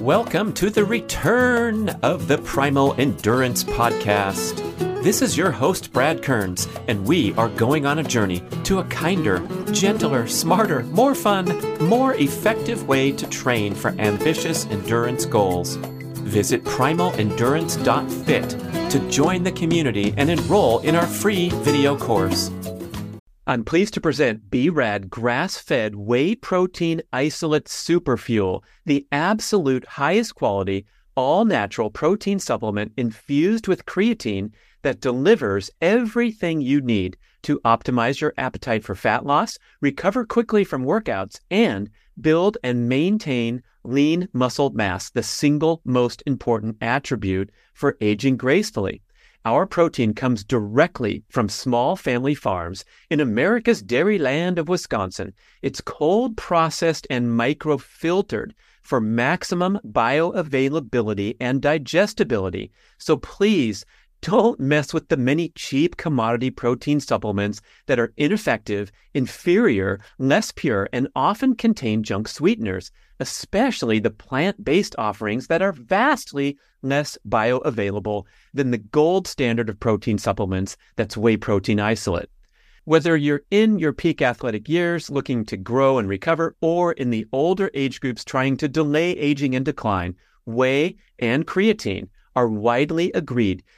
Welcome to the return of the Primal Endurance Podcast. This is your host, Brad Kearns, and we are going on a journey to a kinder, gentler, smarter, more fun, more effective way to train for ambitious endurance goals. Visit primalendurance.fit to join the community and enroll in our free video course. I'm pleased to present BRAD grass fed whey protein isolate superfuel, the absolute highest quality, all natural protein supplement infused with creatine that delivers everything you need to optimize your appetite for fat loss, recover quickly from workouts, and build and maintain lean muscle mass, the single most important attribute for aging gracefully. Our protein comes directly from small family farms in America's dairy land of Wisconsin. It's cold processed and microfiltered for maximum bioavailability and digestibility. So please don't mess with the many cheap commodity protein supplements that are ineffective, inferior, less pure, and often contain junk sweeteners, especially the plant based offerings that are vastly less bioavailable than the gold standard of protein supplements that's whey protein isolate. Whether you're in your peak athletic years looking to grow and recover, or in the older age groups trying to delay aging and decline, whey and creatine are widely agreed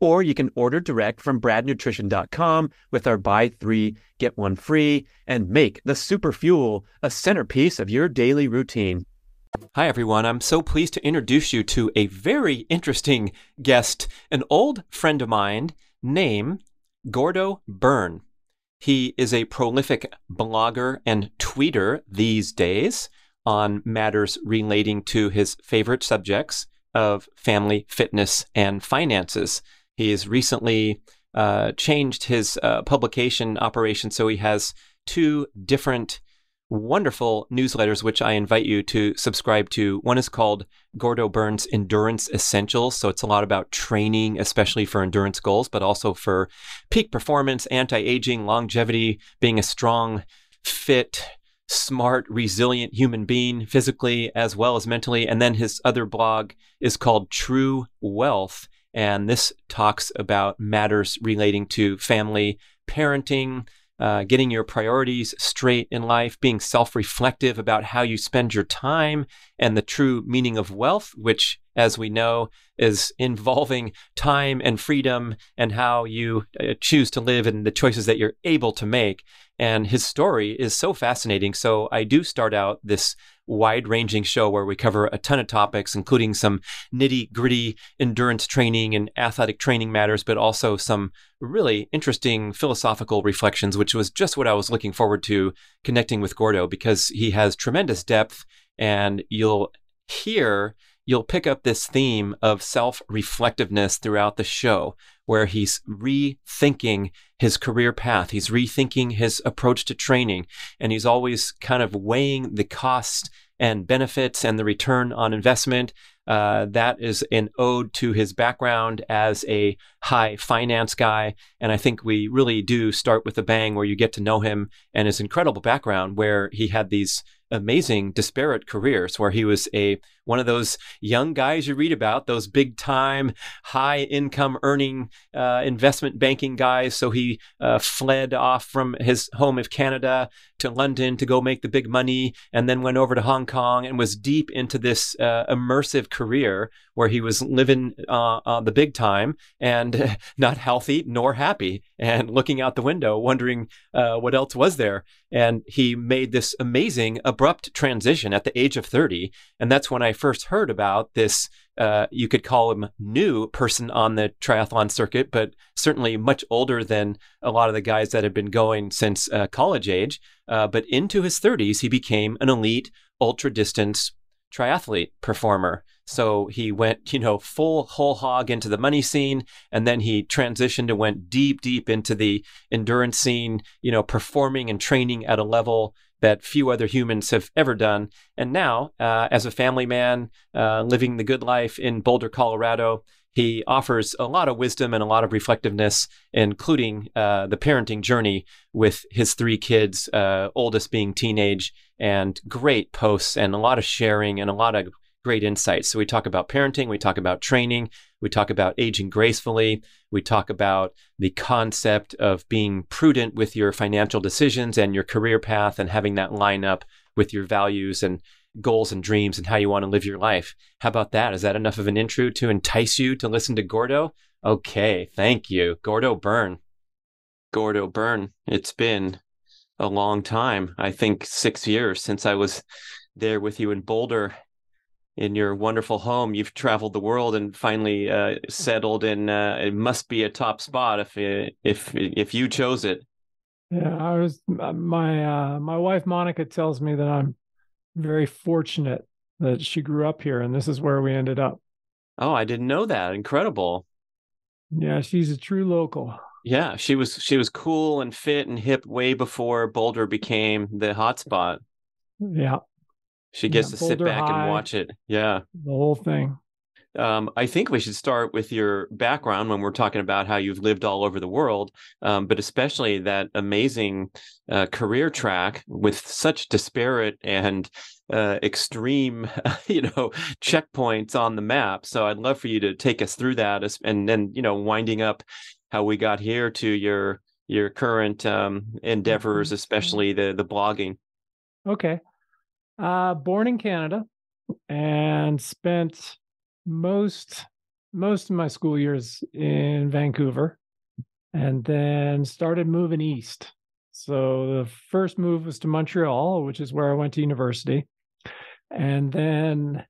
or you can order direct from bradnutrition.com with our buy three, get one free, and make the super fuel a centerpiece of your daily routine. Hi, everyone. I'm so pleased to introduce you to a very interesting guest, an old friend of mine named Gordo Byrn. He is a prolific blogger and tweeter these days on matters relating to his favorite subjects of family, fitness, and finances. He has recently uh, changed his uh, publication operation, so he has two different wonderful newsletters, which I invite you to subscribe to. One is called Gordo Byrn's Endurance Essentials. So it's a lot about training, especially for endurance goals, but also for peak performance, anti aging, longevity, being a strong, fit, smart, resilient human being physically as well as mentally. And then his other blog is called True Wealth. And this talks about matters relating to family, parenting, uh, getting your priorities straight in life, being self reflective about how you spend your time, and the true meaning of wealth, which, as we know, is involving time and freedom and how you uh, choose to live and the choices that you're able to make. And his story is so fascinating. So I do start out this wide ranging show where we cover a ton of topics, including some nitty gritty endurance training and athletic training matters, but also some really interesting philosophical reflections, which was just what I was looking forward to connecting with Gordo because he has tremendous depth and you'll hear you'll pick up this theme of self reflectiveness throughout the show, where he's rethinking his career path. He's rethinking his approach to training, and he's always kind of weighing the cost and benefits and the return on investment. Uh, that is an ode to his background as a high finance guy. And I think we really do start with a bang where you get to know him and his incredible background, where he had these amazing disparate careers where he was a one of those young guys you read about those big time high income earning uh, investment banking guys so he uh, fled off from his home of canada to london to go make the big money and then went over to hong kong and was deep into this uh, immersive career where he was living uh, the big time and not healthy nor happy and looking out the window wondering uh, what else was there and he made this amazing abrupt transition at the age of 30. And that's when I first heard about this, uh, you could call him new person on the triathlon circuit, but certainly much older than a lot of the guys that had been going since uh, college age. Uh, but into his 30s, he became an elite ultra distance triathlete performer. So he went, you know, full whole hog into the money scene, and then he transitioned and went deep, deep into the endurance scene, you know, performing and training at a level that few other humans have ever done. And now, uh, as a family man, uh, living the good life in Boulder, Colorado, he offers a lot of wisdom and a lot of reflectiveness, including uh, the parenting journey with his three kids, uh, oldest being teenage, and great posts and a lot of sharing and a lot of great insights. So we talk about parenting, we talk about training, we talk about aging gracefully, we talk about the concept of being prudent with your financial decisions and your career path and having that line up with your values and goals and dreams and how you want to live your life. How about that? Is that enough of an intro to entice you to listen to Gordo? Okay, thank you. Gordo Byrn. Gordo Byrn, it's been a long time. I think six years since I was there with you in Boulder in your wonderful home. You've traveled the world and finally uh, settled in. Uh, it must be a top spot if if if you chose it. Yeah, I was. My uh, my wife Monica tells me that I'm very fortunate that she grew up here and this is where we ended up. Oh, I didn't know that. Incredible. Yeah, she's a true local. Yeah, she was she was cool and fit and hip way before Boulder became the hotspot. Yeah. She gets yeah, to sit back High, and watch it. Yeah. The whole thing. Um, I think we should start with your background when we're talking about how you've lived all over the world, um, but especially that amazing uh, career track with such disparate and uh, extreme, you know, checkpoints on the map. So I'd love for you to take us through that, and then you know, winding up how we got here to your your current um, endeavors, mm-hmm. especially the the blogging. Okay, uh, born in Canada and spent most most of my school years in Vancouver and then started moving east. So the first move was to Montreal, which is where I went to university. And then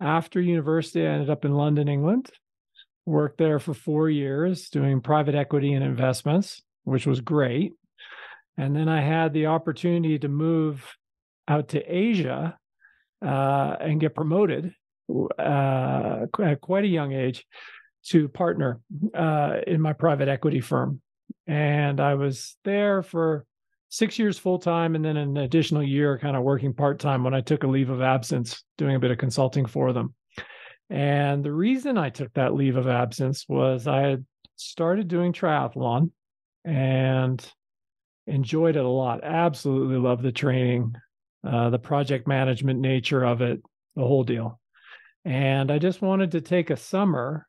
after university, I ended up in London, England. Worked there for four years doing private equity and investments, which was great. And then I had the opportunity to move out to Asia uh, and get promoted uh, at quite a young age to partner uh, in my private equity firm. And I was there for six years full time and then an additional year kind of working part time when I took a leave of absence, doing a bit of consulting for them. And the reason I took that leave of absence was I had started doing triathlon and enjoyed it a lot. Absolutely loved the training, uh, the project management nature of it, the whole deal. And I just wanted to take a summer,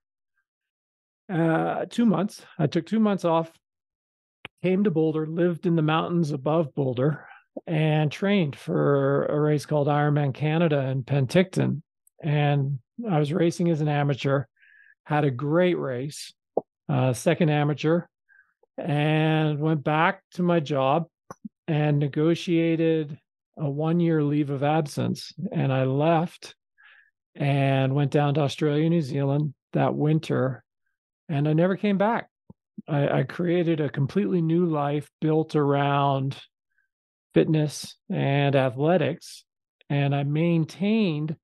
uh, two months. I took two months off, came to Boulder, lived in the mountains above Boulder, and trained for a race called Ironman Canada in Penticton. And I was racing as an amateur, had a great race, uh, second amateur, and went back to my job and negotiated a one year leave of absence. And I left and went down to Australia, New Zealand that winter. And I never came back. I, I created a completely new life built around fitness and athletics. And I maintained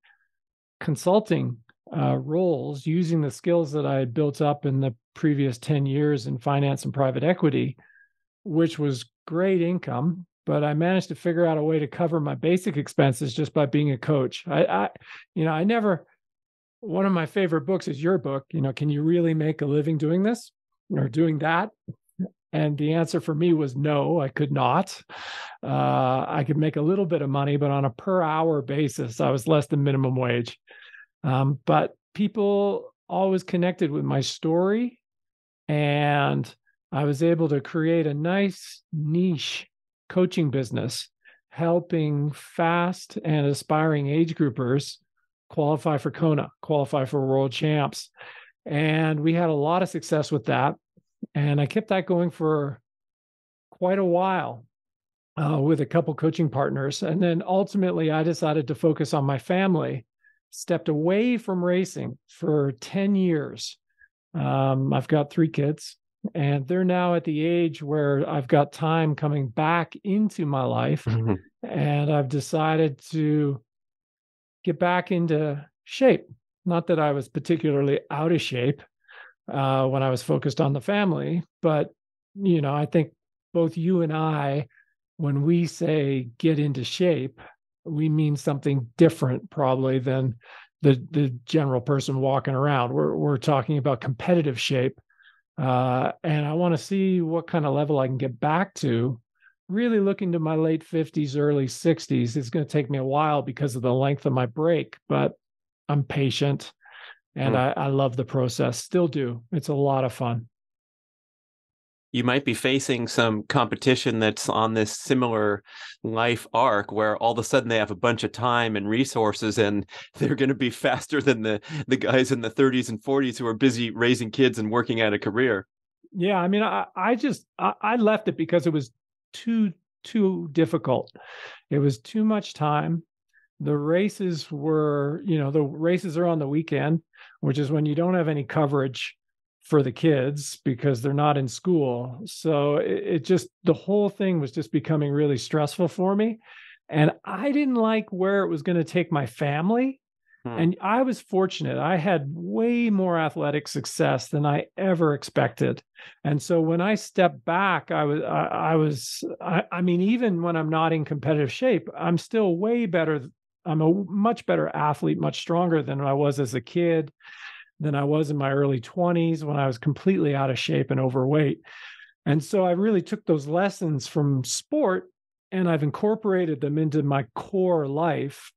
consulting uh, roles using the skills that I had built up in the previous 10 years in finance and private equity, which was great income but I managed to figure out a way to cover my basic expenses just by being a coach. I, I, you know, I never. One of my favorite books is your book. You know, can you really make a living doing this or doing that? And the answer for me was no, I could not. Uh, I could make a little bit of money, but on a per hour basis, I was less than minimum wage. Um, but people always connected with my story, and I was able to create a nice niche coaching business, helping fast and aspiring age groupers qualify for Kona, qualify for world champs. And we had a lot of success with that. And I kept that going for quite a while uh, with a couple coaching partners. And then ultimately, I decided to focus on my family, stepped away from racing for 10 years. Um, I've got three kids and they're now at the age where I've got time coming back into my life mm-hmm. and I've decided to get back into shape Not that I was particularly out of shape uh, when I was focused on the family, but you know, I think both you and I, when we say get into shape, we mean something different probably than the the general person walking around. We're we're talking about competitive shape, uh, and I want to see what kind of level I can get back to. Really looking to my late fifties, early sixties. It's going to take me a while because of the length of my break, but I'm patient, and mm. I, I love the process. Still do. It's a lot of fun you might be facing some competition that's on this similar life arc where all of a sudden they have a bunch of time and resources and they're going to be faster than the the guys in the 30s and 40s who are busy raising kids and working at a career. Yeah i mean i, I just I, I left it because it was too too difficult. It was too much time. The races were you know the races are on the weekend which is when you don't have any coverage for the kids because they're not in school. So it, it, just the whole thing was just becoming really stressful for me. And I didn't like where it was going to take my family. Hmm. And I was fortunate. I had way more athletic success than I ever expected. And so when I stepped back, I was, I, I was, I, I mean, even when I'm not in competitive shape, I'm still way better. I'm a much better athlete, much stronger than I was as a kid than I was in my early 20s when I was completely out of shape and overweight. And so I really took those lessons from sport and I've incorporated them into my core life,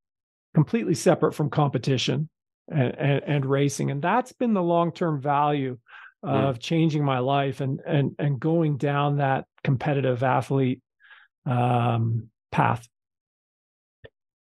completely separate from competition and, and, and racing. And that's been the long term value of changing my life and and and going down that competitive athlete um, path.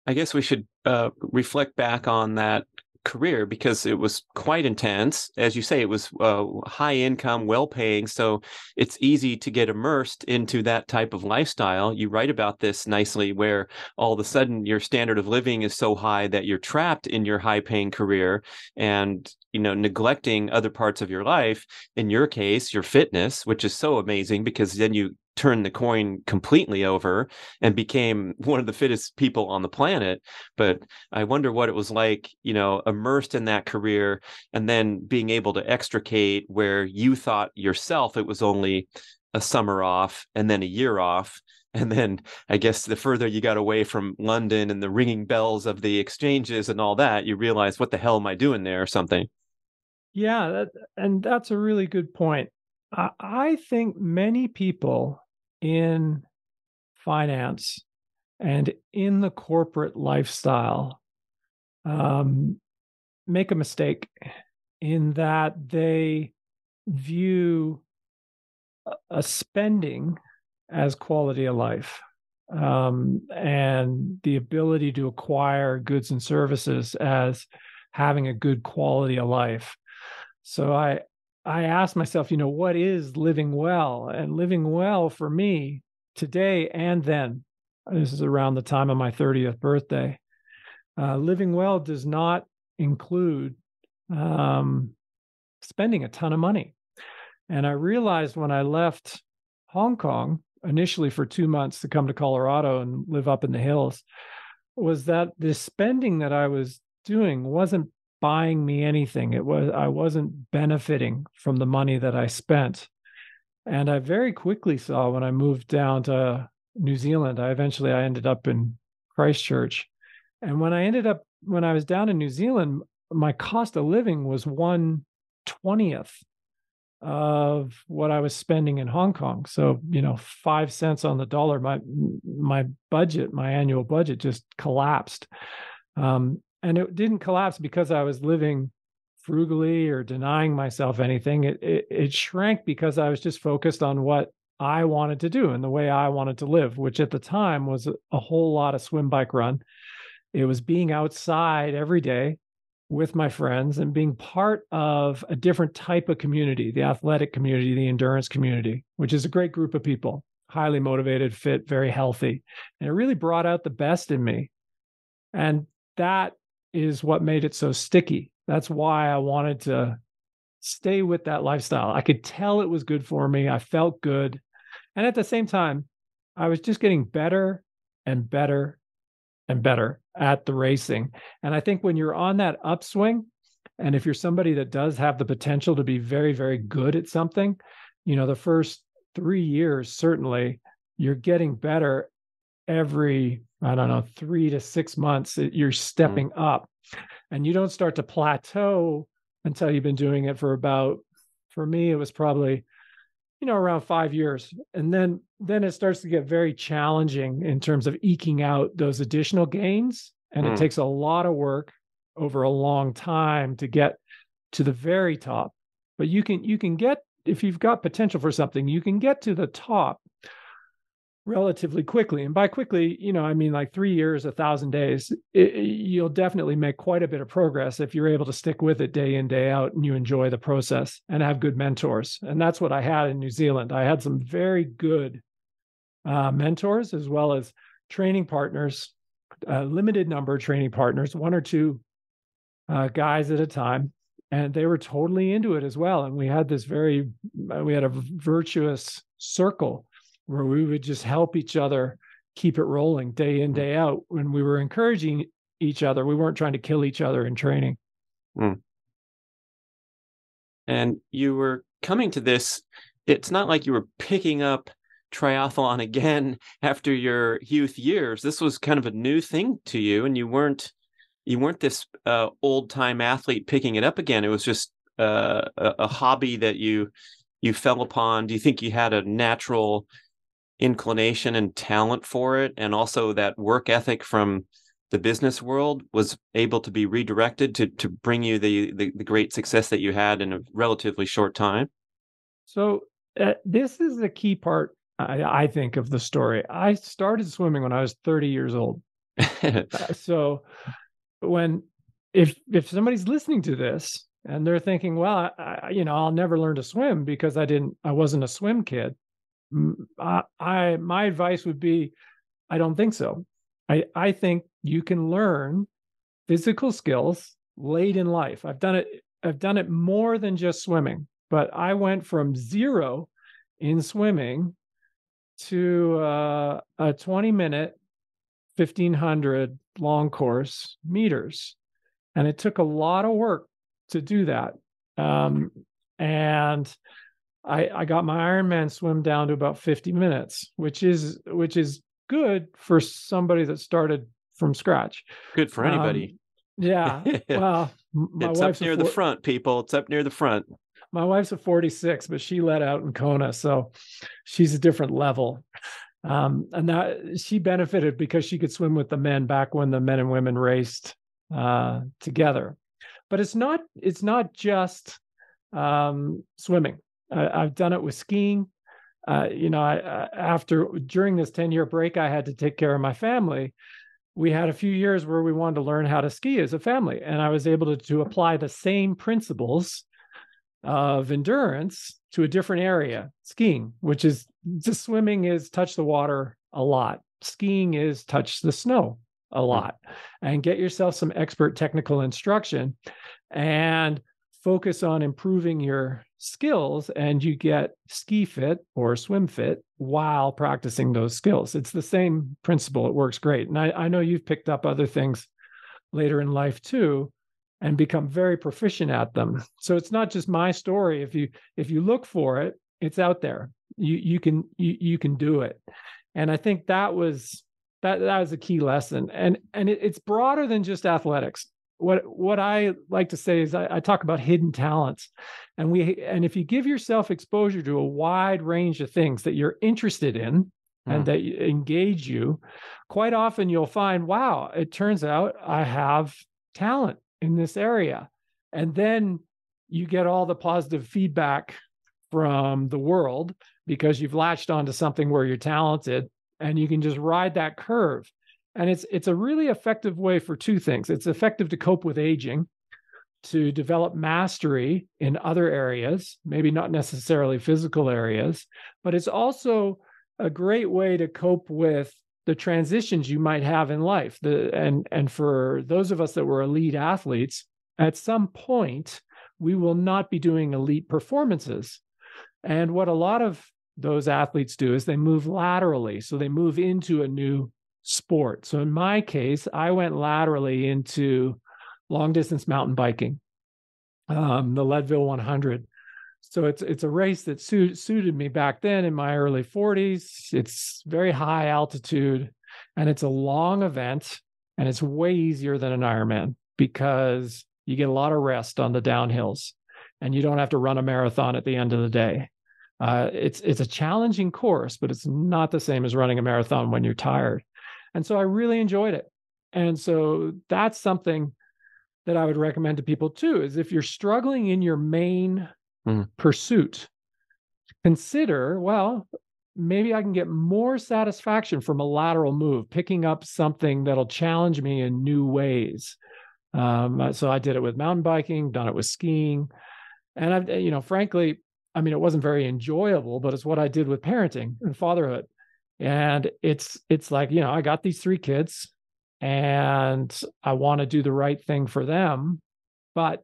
I guess we should uh, reflect back on that career because it was quite intense. As you say, it was uh, high income, well paying. So it's easy to get immersed into that type of lifestyle. You write about this nicely, where all of a sudden your standard of living is so high that you're trapped in your high paying career and you know neglecting other parts of your life in your case your fitness which is so amazing because then you turned the coin completely over and became one of the fittest people on the planet. But i wonder what it was like you know immersed in that career and then being able to extricate where you thought yourself it was only a summer off and then a year off. And then i guess the further you got away from london and the ringing bells of the exchanges and all that you realize what the hell am i doing there? or something. Yeah that, and that's a really good point. I, I think many people in finance and in the corporate lifestyle um, make a mistake in that they view a spending as quality of life um, and the ability to acquire goods and services as having a good quality of life. So I I asked myself, you know, what is living well? And living well for me today and then, this is around the time of my 30th birthday, uh, living well does not include um, spending a ton of money. And I realized when I left Hong Kong initially for two months to come to Colorado and live up in the hills was that the spending that I was doing wasn't buying me anything. It was I wasn't benefiting from the money that I spent. And I very quickly saw when I moved down to New Zealand, I eventually I ended up in Christchurch. And when I ended up when I was down in New Zealand, my cost of living was one twentieth of what I was spending in Hong Kong. So, you know, five cents on the dollar, my my budget, my annual budget just collapsed. Um, and it didn't collapse because I was living frugally or denying myself anything. It, it, it shrank because I was just focused on what I wanted to do and the way I wanted to live, which at the time was a, a whole lot of swim bike run. It was being outside every day with my friends and being part of a different type of community, the athletic community, the endurance community, which is a great group of people, highly motivated, fit, very healthy. And it really brought out the best in me. And that is what made it so sticky. That's why I wanted to stay with that lifestyle. I could tell it was good for me. I felt good. And at the same time, I was just getting better and better and better at the racing. And I think when you're on that upswing, And if you're somebody that does have the potential to be very, very good at something, you know, the first three years, certainly, you're getting better every, I don't know, three to six months. You're mm. stepping mm. up and you don't start to plateau until you've been doing it for about, for me, it was probably, you know, around five years. And then, then it starts to get very challenging in terms of eking out those additional gains. And mm. it takes a lot of work over a long time to get to the very top but you can you can get if you've got potential for something you can get to the top relatively quickly. And by quickly you know i mean like three years a thousand days it, you'll definitely make quite a bit of progress if you're able to stick with it day in day out and you enjoy the process and have good mentors. And that's what i had in new zealand. I had some very good uh, mentors as well as training partners a limited number of training partners one or two uh, guys at a time and they were totally into it as well. And we had this very we had a virtuous circle where we would just help each other keep it rolling day in mm. day out when we were encouraging each other we weren't trying to kill each other in training mm. and you were coming to this it's not like you were picking up triathlon again after your youth years this was kind of a new thing to you and you weren't you weren't this uh, old time athlete picking it up again. It was just uh, a, a hobby that you you fell upon. Do you think you had a natural inclination and talent for it, and also that work ethic from the business world was able to be redirected to to bring you the the, the great success that you had in a relatively short time? So uh, this is the key part, I, I think, of the story. I started swimming when I was 30 years old. Uh, so when if if somebody's listening to this and they're thinking, well, I, you know, I'll never learn to swim because I didn't, I wasn't a swim kid. I, I my advice would be, I don't think so. I I think you can learn physical skills late in life. I've done it. I've done it more than just swimming, but I went from zero in swimming to uh, a 20 minute 1500 long course meters. And it took a lot of work to do that. Um, and I, I got my Ironman swim down to about 50 minutes, which is which is good for somebody that started from scratch. Good for anybody. Um, yeah. Well, my it's up near the front, people. It's up near the front. My wife's a 46, but she let out in Kona, so she's a different level um, and that she benefited because she could swim with the men back when the men and women raced uh, together. But it's not it's not just um, swimming. I, have done it with skiing. Uh, you know, I, after during this ten year break, I had to take care of my family. We had a few years where we wanted to learn how to ski as a family, and I was able to, to apply the same principles of endurance to a different area, skiing, which is just swimming is touch the water a lot. Skiing is touch the snow a hmm. lot and get yourself some expert technical instruction and focus on improving your skills and you get ski fit or swim fit while practicing those skills. It's the same principle. It works great. And I, I know you've picked up other things later in life too and become very proficient at them. So it's not just my story. If you if you look for it, it's out there. You you can you you can do it. And I think that was that that was a key lesson. And and it, it's broader than just athletics. What what I like to say is I, I talk about hidden talents. And we and if you give yourself exposure to a wide range of things that you're interested in, and hmm. that engage you, quite often you'll find, wow, it turns out I have talent in this area. And then you get all the positive feedback from the world because you've latched onto something where you're talented and you can just ride that curve. And it's it's a really effective way for two things. It's effective to cope with aging, to develop mastery in other areas, maybe not necessarily physical areas, but it's also a great way to cope with the transitions you might have in life. The and and for those of us that were elite athletes, at some point we will not be doing elite performances. And what a lot of those athletes do is they move laterally. So they move into a new sport. So in my case, I went laterally into long distance mountain biking. um, the Leadville 100. So it's it's a race that suit, suited me back then in my early 40s. It's very high altitude, and it's a long event, and it's way easier than an Ironman because you get a lot of rest on the downhills, and you don't have to run a marathon at the end of the day. Uh, it's it's a challenging course, but it's not the same as running a marathon when you're tired. And so I really enjoyed it. And so that's something that I would recommend to people too is if you're struggling in your main mm. pursuit, consider, well, maybe I can get more satisfaction from a lateral move, picking up something that'll challenge me in new ways. Um, uh, so I did it with mountain biking, done it with skiing. And I've, you know, frankly, I mean, it wasn't very enjoyable, but it's what I did with parenting and fatherhood. And it's, it's like, you know, I got these three kids and I want to do the right thing for them, but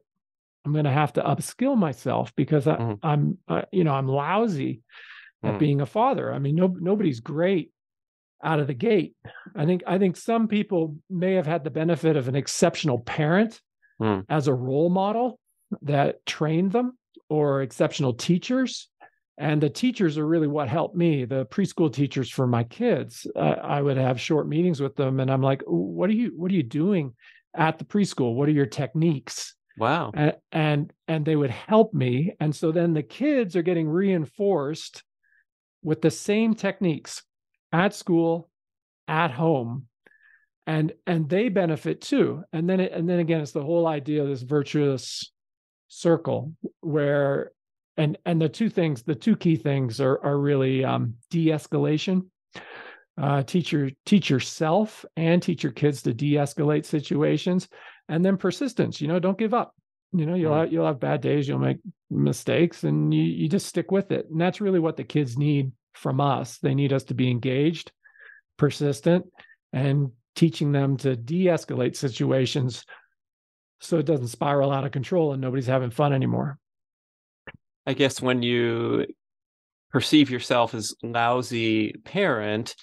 I'm going to have to upskill myself because I, mm. I'm, uh, you know, I'm lousy mm. at being a father. I mean, no, nobody's great out of the gate. I think, I think some people may have had the benefit of an exceptional parent mm. as a role model that trained them or exceptional teachers and the teachers are really what helped me the preschool teachers for my kids. Uh, i would have short meetings with them and i'm like what are you what are you doing at the preschool? What are your techniques? Wow. And and, and they would help me and so then the kids are getting reinforced with the same techniques at school at home and and they benefit too. And then it, and then again it's the whole idea of this virtuous circle where and and the two things the two key things are are really um, de-escalation. Uh, teach your teach yourself and teach your kids to de-escalate situations and then persistence you know don't give up. You know you'll have, you'll have bad days you'll make mistakes and you you just stick with it. And that's really what the kids need from us. They need us to be engaged persistent and teaching them to de-escalate situations so it doesn't spiral out of control and nobody's having fun anymore I guess when you perceive yourself as lousy parent,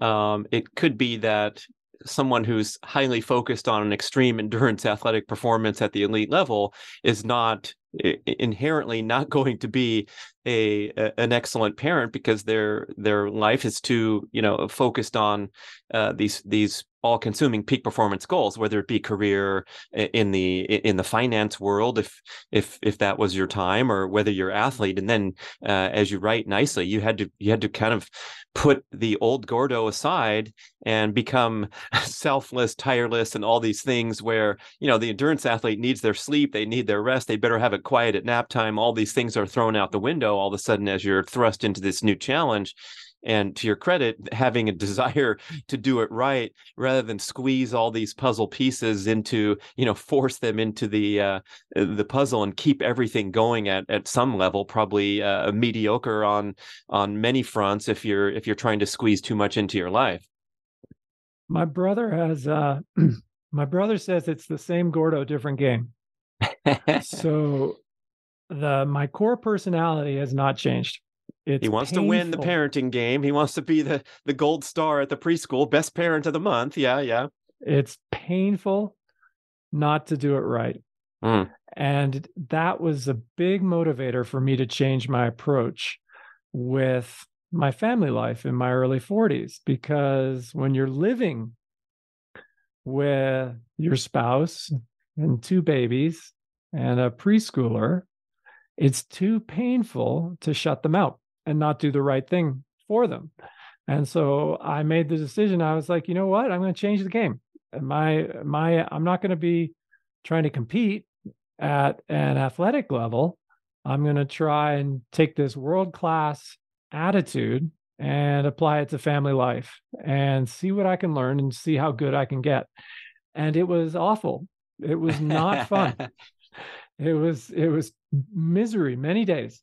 um, it could be that someone who's highly focused on an extreme endurance athletic performance at the elite level is not inherently not going to be a, a, an excellent parent because their their life is too you know focused on uh, these these all consuming peak performance goals whether it be career in the in the finance world if if if that was your time or whether you're athlete. And then uh, as you write nicely you had to you had to kind of put the old gordo aside and become selfless tireless and all these things where you know the endurance athlete needs their sleep they need their rest they better have it quiet at nap time all these things are thrown out the window all of a sudden as you're thrust into this new challenge. And to your credit having a desire to do it right rather than squeeze all these puzzle pieces into you know force them into the uh, the puzzle and keep everything going at at some level probably uh, mediocre on on many fronts if you're if you're trying to squeeze too much into your life. My brother has uh my brother says it's the same gordo different game. So the my core personality has not changed it's he wants painful. to win the parenting game. He wants to be the the gold star at the preschool, best parent of the month. Yeah, yeah. It's painful not to do it right. Mm. And that was a big motivator for me to change my approach with my family life in my early 40s because when you're living with your spouse and two babies and a preschooler, it's too painful to shut them out and not do the right thing for them. And so I made the decision. I was like, you know what? I'm going to change the game. My my I'm not going to be trying to compete at an athletic level. I'm going to try and take this world class attitude and apply it to family life and see what I can learn and see how good I can get. And it was awful. It was not fun. it was it was misery many days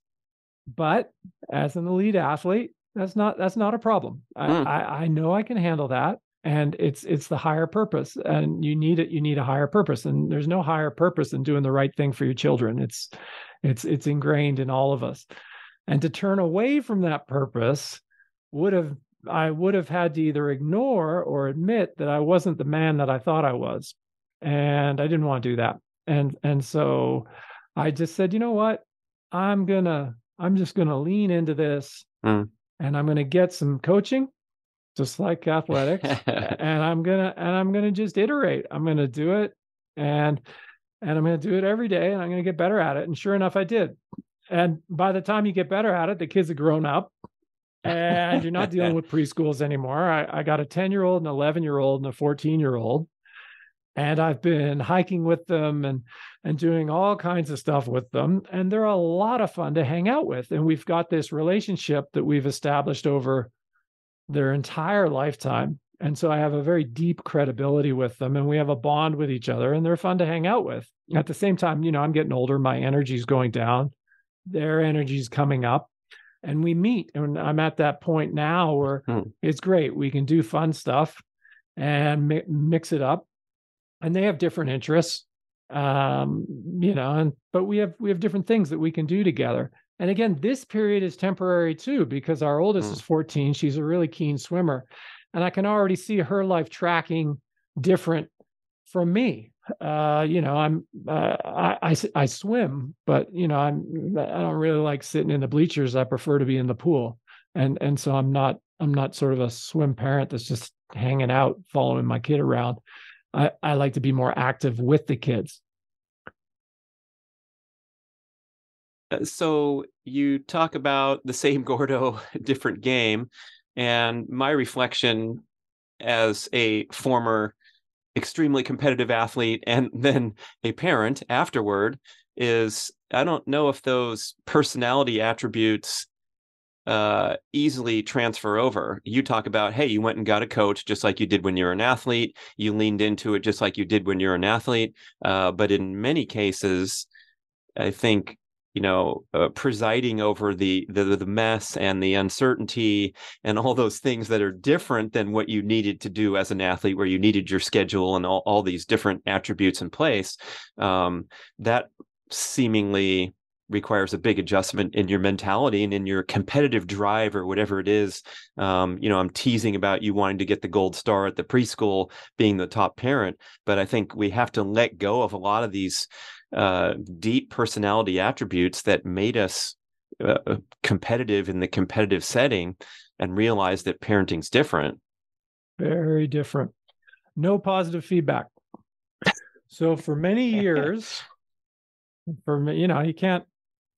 but as an elite athlete, that's not that's not a problem. Mm. I, I, I know I can handle that, and it's it's the higher purpose, and you need it. You need a higher purpose, and there's no higher purpose than doing the right thing for your children. It's it's it's ingrained in all of us, and to turn away from that purpose would have I would have had to either ignore or admit that I wasn't the man that I thought I was, and I didn't want to do that. And and so I just said, you know what? I'm gonna, I'm just gonna lean into this Mm. and I'm gonna get some coaching, just like athletics. and I'm gonna and I'm gonna just iterate. I'm gonna do it and and I'm gonna do it every day and I'm gonna get better at it. And sure enough, I did. And by the time you get better at it, the kids have grown up and you're not dealing with preschools anymore. I, I got a 10 year old, an 11 year old, and a 14 year old. And I've been hiking with them and and doing all kinds of stuff with them. And they're a lot of fun to hang out with. And we've got this relationship that we've established over their entire lifetime. And so I have a very deep credibility with them and we have a bond with each other and they're fun to hang out with. At the same time, you know, I'm getting older, my energy's going down, their energy's coming up and we meet and i'm at that point now where Hmm. it's great we can do fun stuff and mi- mix it up and they have different interests um you know and but we have we have different things that we can do together. And again this period is temporary too because our oldest Hmm. is 14 she's a really keen swimmer and i can already see her life tracking different from me. Uh you know i'm uh, I, I I swim but you know i'm i don't really like sitting in the bleachers. I prefer to be in the pool. And and so i'm not i'm not sort of a swim parent that's just hanging out following my kid around i i like to be more active with the kids. Uh, so you talk about the same Gordo, different game, and my reflection as a former extremely competitive athlete and then a parent afterward is I don't know if those personality attributes uh easily transfer over. You talk about hey, you went and got a coach just like you did when you were an athlete. You leaned into it just like you did when you're an athlete. Uh, but in many cases, I think you know uh, presiding over the, the the mess and the uncertainty and all those things that are different than what you needed to do as an athlete where you needed your schedule and all, all these different attributes in place um, that seemingly requires a big adjustment in your mentality and in your competitive drive or whatever it is. Um, you know i'm teasing about you wanting to get the gold star at the preschool being the top parent but i think we have to let go of a lot of these uh, deep personality attributes that made us uh, competitive in the competitive setting and realize that parenting's different. very different. No positive feedback. So for many years for me you know you can't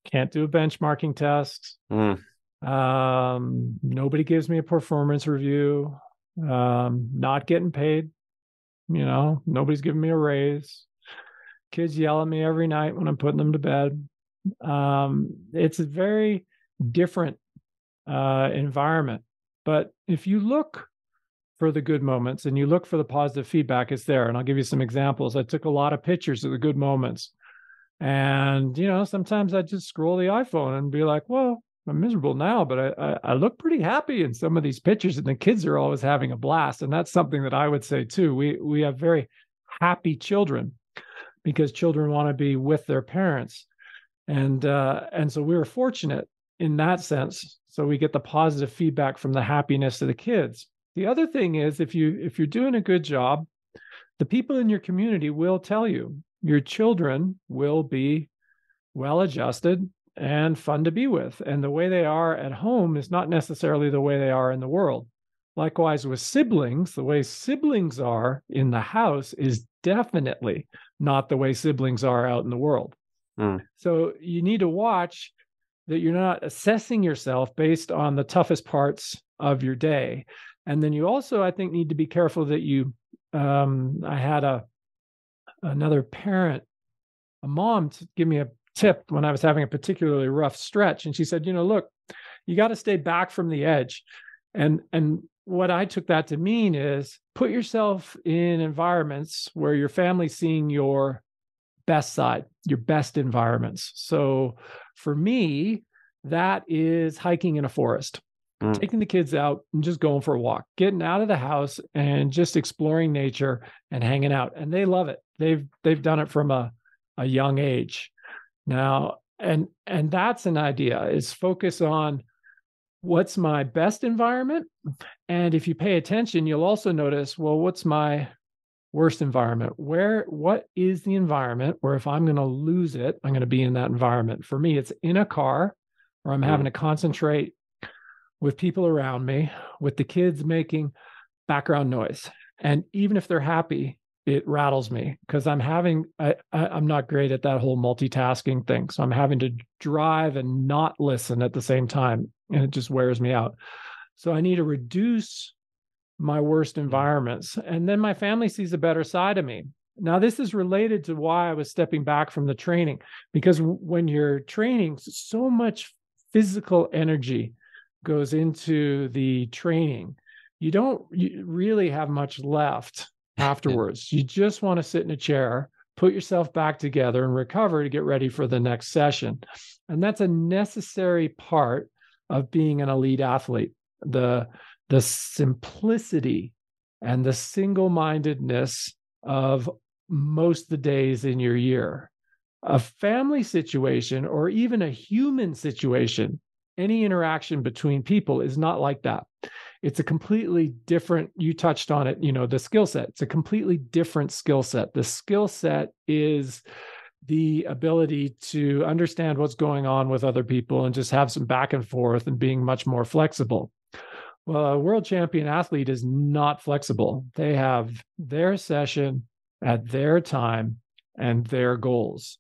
can't do a benchmarking test. Mm, um nobody gives me a performance review. Um not getting paid you know nobody's giving me a raise. Kids yell at me every night when i'm putting them to bed. Um it's a very different uh environment. But if you look for the good moments and you look for the positive feedback it's there. And i'll give you some examples. I took a lot of pictures of the good moments and you know sometimes i just scroll the iphone and be like well i'm miserable now but I, I i look pretty happy in some of these pictures and the kids are always having a blast and that's something that i would say too we we have very happy children because children want to be with their parents. And uh and so we were fortunate in that sense so we get the positive feedback from the happiness of the kids. The other thing is if you if you're doing a good job the people in your community will tell you your children will be well adjusted and fun to be with. And the way they are at home is not necessarily the way they are in the world. Likewise with siblings the way siblings are in the house is definitely not the way siblings are out in the world. Mm. so you need to watch that you're not assessing yourself based on the toughest parts of your day. And then you also i think need to be careful that you um i had a another parent a mom to give me a tip when i was having a particularly rough stretch and she said you know look you got to stay back from the edge. And and what i took that to mean is put yourself in environments where your family's seeing your best side your best environments. So for me that is hiking in a forest Mm. taking the kids out and just going for a walk getting out of the house and just exploring nature and hanging out and they love it. They've they've done it from a, a young age. Now and and that's an idea is focus on what's my best environment and if you pay attention you'll also notice well what's my worst environment? Where what is the environment where if i'm going to lose it i'm going to be in that environment? For me it's in a car or i'm having to concentrate with people around me with the kids making background noise and even if they're happy it rattles me because i'm having I, I i'm not great at that whole multitasking thing so i'm having to drive and not listen at the same time and it just wears me out so i need to reduce my worst environments. And then my family sees a better side of me. Now, this is related to why I was stepping back from the training, because when you're training, so much physical energy goes into the training. You don't really have much left afterwards. you just want to sit in a chair, put yourself back together, and recover to get ready for the next session. And that's a necessary part of being an elite athlete. The the simplicity and the single mindedness of most the days in your year. A family situation or even a human situation, any interaction between people is not like that. It's a completely different, you touched on it, you know, the skill set. It's a completely different skill set. The skill set is the ability to understand what's going on with other people and just have some back and forth and being much more flexible. Well, a world champion athlete is not flexible. They have their session at their time and their goals.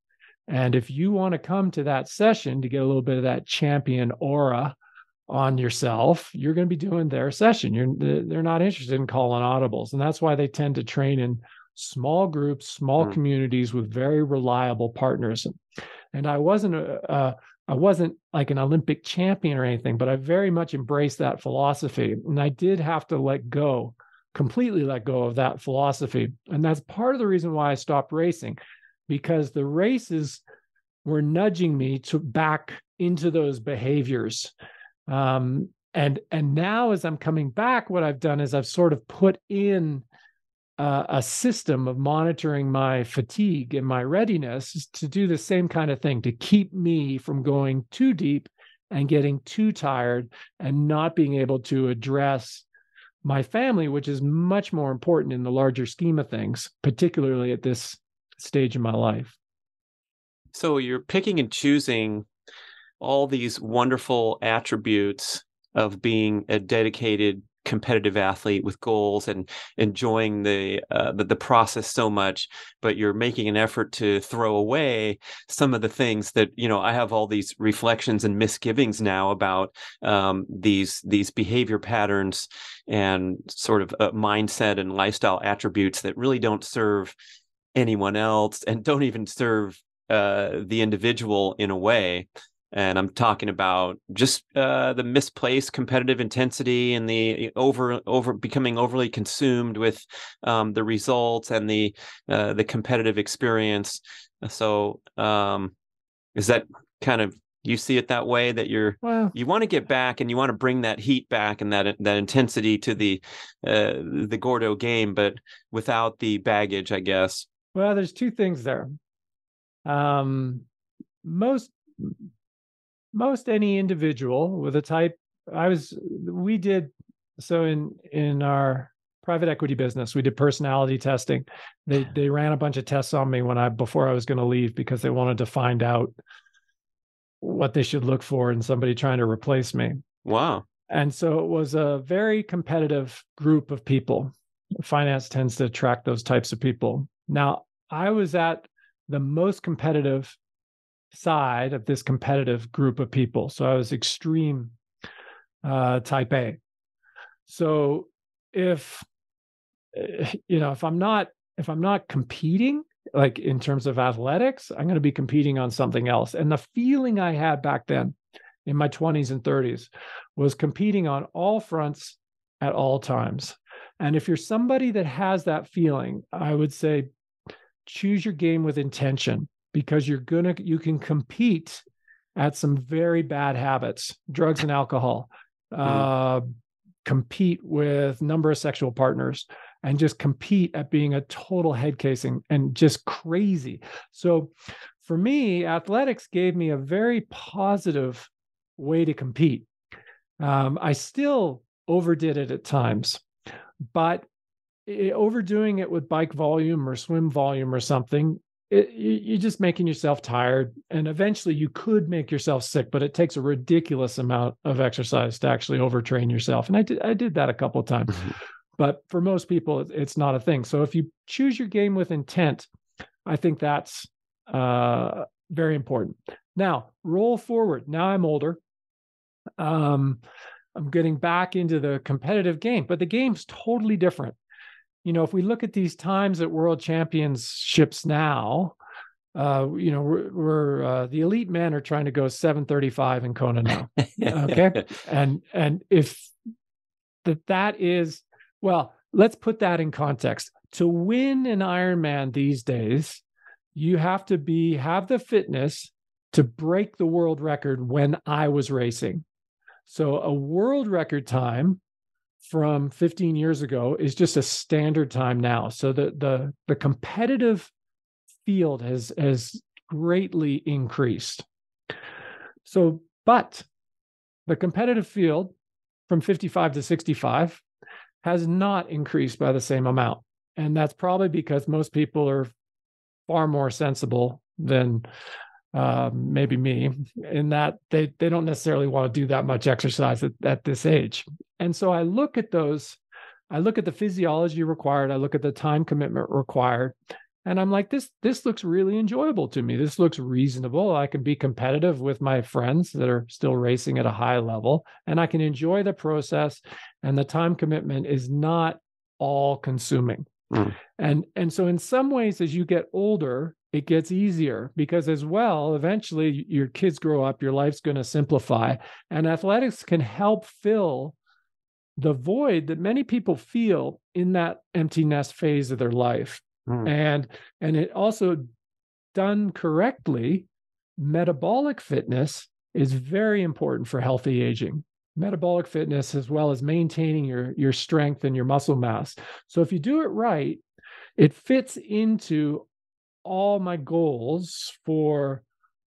And if you want to come to that session to get a little bit of that champion aura on yourself, you're going to be doing their session. You're they're not interested in calling audibles, and that's why they tend to train in small groups, small mm. communities with very reliable partners. And I wasn't a, a I wasn't like an Olympic champion or anything, but I very much embraced that philosophy. And I did have to let go, completely let go of that philosophy. And that's part of the reason why I stopped racing, because the races were nudging me to back into those behaviors. Um, and and now as I'm coming back, what I've done is I've sort of put in uh, a system of monitoring my fatigue and my readiness to do the same kind of thing to keep me from going too deep and getting too tired and not being able to address my family, which is much more important in the larger scheme of things, particularly at this stage in my life. So you're picking and choosing all these wonderful attributes of being a dedicated competitive athlete with goals and enjoying the, uh, the, the process so much but you're making an effort to throw away some of the things that you know i have all these reflections and misgivings now about um, these these behavior patterns and sort of uh, mindset and lifestyle attributes that really don't serve anyone else and don't even serve uh, the individual in a way and I'm talking about just uh, the misplaced competitive intensity and the over over becoming overly consumed with um, the results and the uh, the competitive experience. So, um, is that kind of you see it that way that you're well, you want to get back and you want to bring that heat back and that that intensity to the uh, the Gordo game, but without the baggage, I guess. Well, there's two things there. Um, most most any individual with a type i was we did so in in our private equity business we did personality testing. They they ran a bunch of tests on me when i before i was going to leave because they wanted to find out what they should look for in somebody trying to replace me. Wow. And so it was a very competitive group of people. Finance tends to attract those types of people now i was at the most competitive side of this competitive group of people. So I was extreme uh, type A. So if eh, you know if I'm not if I'm not competing like in terms of athletics, I'm going to be competing on something else. And the feeling I had back then in my 20s and 30s was competing on all fronts at all times. And if you're somebody that has that feeling, I would say choose your game with intention because you're gonna you can compete at some very bad habits, drugs and alcohol, mm. uh, compete with number of sexual partners, and just compete at being a total head casing and just crazy. So for me, athletics gave me a very positive way to compete. Um, I still overdid it at times, but it, overdoing it with bike volume or swim volume or something, it, you, are just making yourself tired. And eventually you could make yourself sick, but it takes a ridiculous amount of exercise to actually overtrain yourself. And I did, I did that a couple of times. Mm-hmm. But for most people, it's not a thing. So if you choose your game with intent, I think that's uh, very important. Now, roll forward. Now I'm older. Um, I'm getting back into the competitive game, but the game's totally different. You know, if we look at these times at world championships now, uh, you know, we're, we're uh, the elite men are trying to go 735 in Kona now. okay. and, and if that, that is, well, let's put that in context. To win an Ironman these days, you have to be, have the fitness to break the world record when I was racing. So a world record time from 15 years ago is just a standard time now. So the the the competitive field has has greatly increased. So but the competitive field from 55 to 65 has not increased by the same amount. And that's probably because most people are far more sensible than uh, maybe me, in that they they don't necessarily want to do that much exercise at, at this age. And so I look at those, I look at the physiology required, I look at the time commitment required, and I'm like, this this looks really enjoyable to me. This looks reasonable. I can be competitive with my friends that are still racing at a high level, and I can enjoy the process. And the time commitment is not all consuming. Mm. And and so in some ways, as you get older, it gets easier because as well eventually your kids grow up your life's going to simplify and athletics can help fill the void that many people feel in that empty nest phase of their life mm. and and it also done correctly metabolic fitness is very important for healthy aging metabolic fitness as well as maintaining your your strength and your muscle mass so if you do it right it fits into all my goals for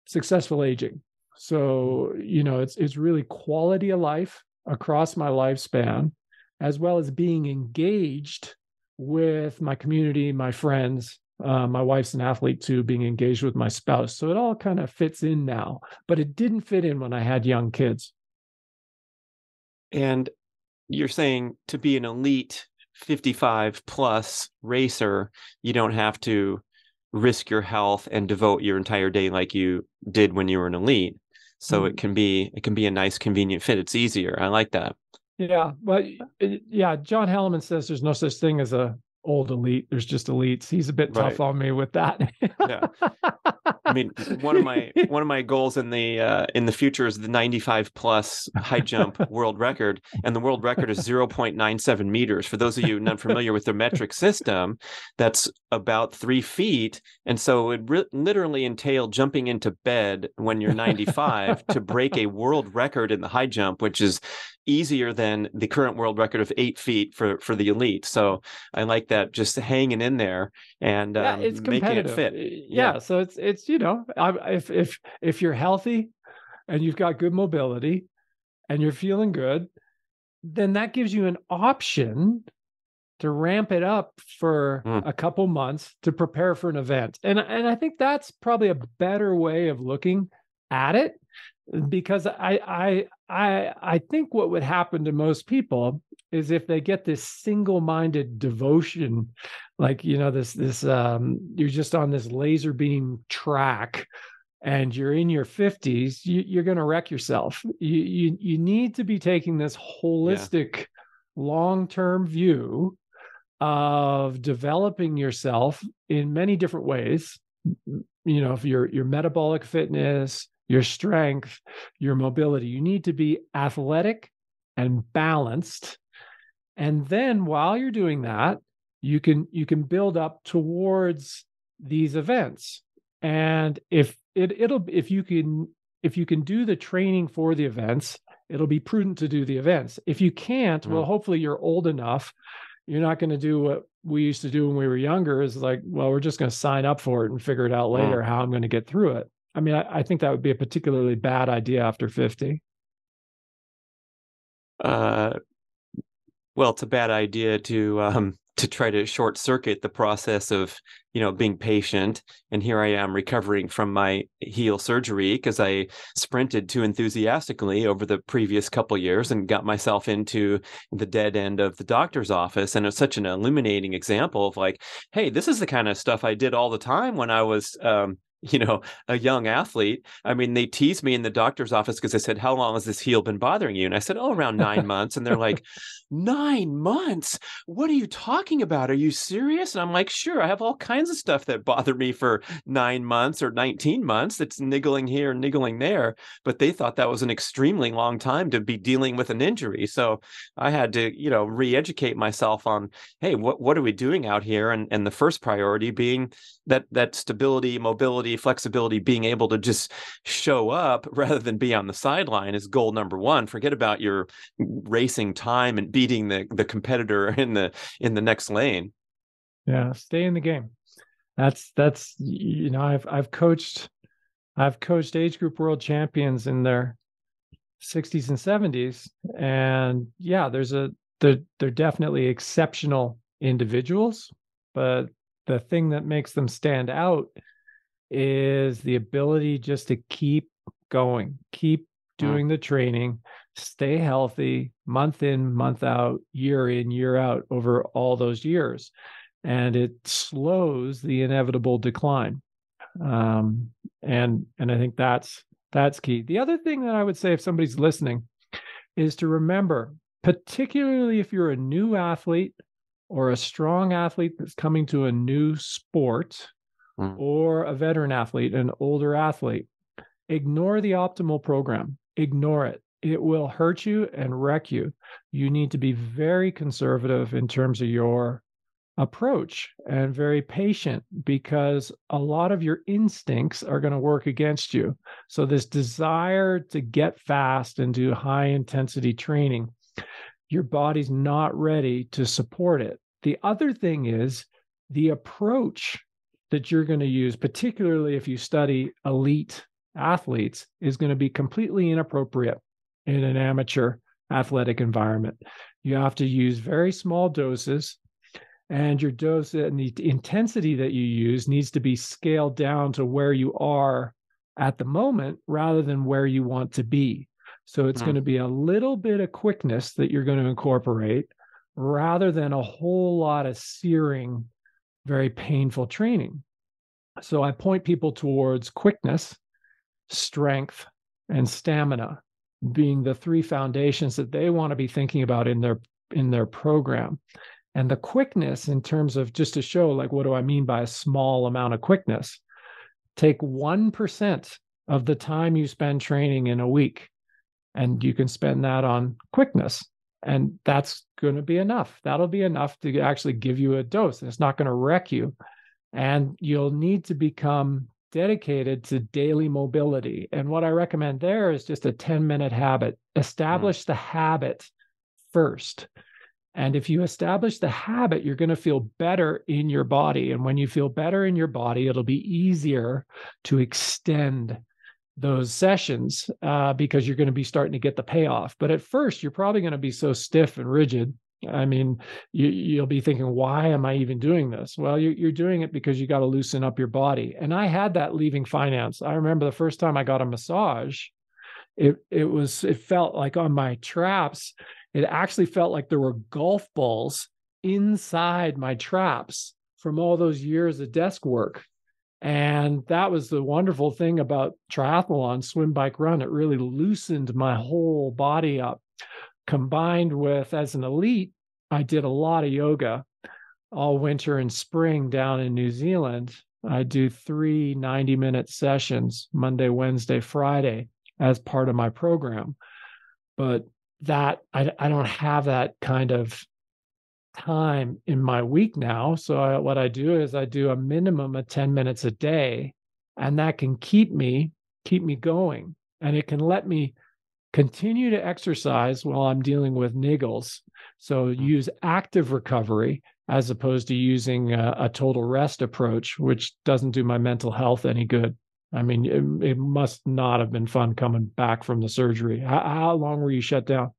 successful aging. So, you know, it's it's really quality of life across my lifespan, as well as being engaged with my community, my friends. Uh, my wife's an athlete too, being engaged with my spouse. So it all kind of fits in now, but it didn't fit in when I had young kids. And you're saying to be an elite 55 plus racer, you don't have to risk your health and devote your entire day like you did when you were an elite. So mm. it can be it can be a nice convenient fit. It's easier. I like that. Yeah, but yeah, John Helleman says there's no such thing as a old elite. There's just elites. He's a bit tough right. on me with that. yeah. I mean, one of my one of my goals in the uh, in the future is the 95 plus high jump world record, and the world record is 0.97 meters. For those of you not familiar with the metric system, that's about three feet, and so it re- literally entailed jumping into bed when you're 95 to break a world record in the high jump, which is easier than the current world record of eight feet for for the elite. So I like that just hanging in there and yeah, um, it's making it fit. Yeah. yeah. so it's it's you know if if if you're healthy and you've got good mobility and you're feeling good, then that gives you an option to ramp it up for mm. a couple months to prepare for an event. And and I think that's probably a better way of looking at it because I I I I think what would happen to most people is if they get this single-minded devotion, like you know this this um, you're just on this laser beam track, and you're in your 50s, you, are going to wreck yourself. You you you need to be taking this holistic, yeah. long-term view of developing yourself in many different ways. You know, if your your metabolic fitness your strength, your mobility. You need to be athletic and balanced. And then while you're doing that, you can you can build up towards these events. And if it it'll if you can if you can do the training for the events, it'll be prudent to do the events. If you can't, mm-hmm. well, hopefully you're old enough. You're not going to do what we used to do when we were younger is like, well, we're just going to sign up for it and figure it out mm. later how I'm going to get through it. I mean, I, I, think that would be a particularly bad idea after 50. Uh, well, it's a bad idea to um, to try to short circuit the process of you know being patient and here i am recovering from my heel surgery because i sprinted too enthusiastically over the previous couple years and got myself into the dead end of the doctor's office and it's such an illuminating example of like hey this is the kind of stuff i did all the time when i was um, you know, a young athlete. I mean, they teased me in the doctor's office because I said, How long has this heel been bothering you? And I said, Oh, around nine months. And they're like, Nine months? What are you talking about? Are you serious? And I'm like, Sure, I have all kinds of stuff that bother me for nine months or 19 months that's niggling here, niggling there. But they thought that was an extremely long time to be dealing with an injury. So I had to, you know, re educate myself on, Hey, what, what are we doing out here? And, and the first priority being that, that stability, mobility, flexibility, being able to just show up rather than be on the sideline is goal number one. Forget about your racing time and beating the the competitor in the in the next lane. Yeah, stay in the game. That's that's you know I've I've coached I've coached age group world champions in their 60s and 70s and yeah there's a they're, they're definitely exceptional individuals but the thing that makes them stand out is the ability just to keep going, keep mm. doing the training, stay healthy month in, month out, year in, year out over all those years. And it slows the inevitable decline. Um, and and I think that's that's key. The other thing that I would say if somebody's listening is to remember, particularly if you're a new athlete or a strong athlete that's coming to a new sport, mm. or a veteran athlete, an older athlete, ignore the optimal program. Ignore it. It will hurt you and wreck you. You need to be very conservative in terms of your approach and very patient because a lot of your instincts are going to work against you. So, this desire to get fast and do high intensity training, your body's not ready to support it. The other thing is the approach that you're going to use, particularly if you study elite athletes, is going to be completely inappropriate in an amateur athletic environment. You have to use very small doses, and your dose and the intensity that you use needs to be scaled down to where you are at the moment rather than where you want to be. So it's mm. going to be a little bit of quickness that you're going to incorporate rather than a whole lot of searing very painful training. So I point people towards quickness, strength, and stamina being the three foundations that they want to be thinking about in their in their program. And the quickness in terms of just to show like what do I mean by a small amount of quickness? Take 1% of the time you spend training in a week and you can spend that on quickness and that's going to be enough that'll be enough to actually give you a dose and it's not going to wreck you and you'll need to become dedicated to daily mobility and what i recommend there is just a 10 minute habit mm. establish mm. the habit first and if you establish the habit you're going to feel better in your body and when you feel better in your body it'll be easier to extend those sessions uh, because you're going to be starting to get the payoff. But at first, you're probably going to be so stiff and rigid. I mean, you, will be thinking, why am I even doing this? Well, you're, you're doing it because you got to loosen up your body. And I had that leaving finance. I remember the first time I got a massage, it it was it felt like on my traps, it actually felt like there were golf balls inside my traps from all those years of desk work and that was the wonderful thing about triathlon, swim, bike, run. It really loosened my whole body up. Combined with, as an elite, I did a lot of yoga all winter and spring down in New Zealand. I do three 90 minute sessions Monday, Wednesday, Friday as part of my program. But that I, I don't have that kind of time in my week now. So I, what I do is I do a minimum of 10 minutes a day and that can keep me keep me going and it can let me continue to exercise while I'm dealing with niggles. So mm-hmm. use active recovery as opposed to using a, a, total rest approach, which doesn't do my mental health any good. I mean, it, it must not have been fun coming back from the surgery. How, how long were you shut down?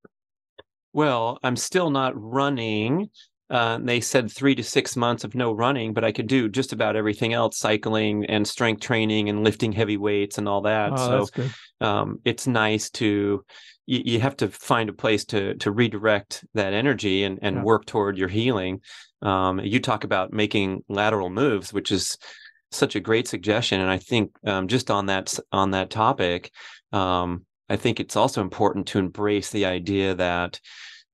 Well, I'm still not running Uh, they said three to six months of no running, but I could do just about everything else: cycling and strength training and lifting heavy weights and all that. Oh, so um, it's nice to you, you, have to find a place to to redirect that energy and and yeah. work toward your healing. Um, you talk about making lateral moves, which is such a great suggestion, and I think um, just on that on that topic, um, I think it's also important to embrace the idea that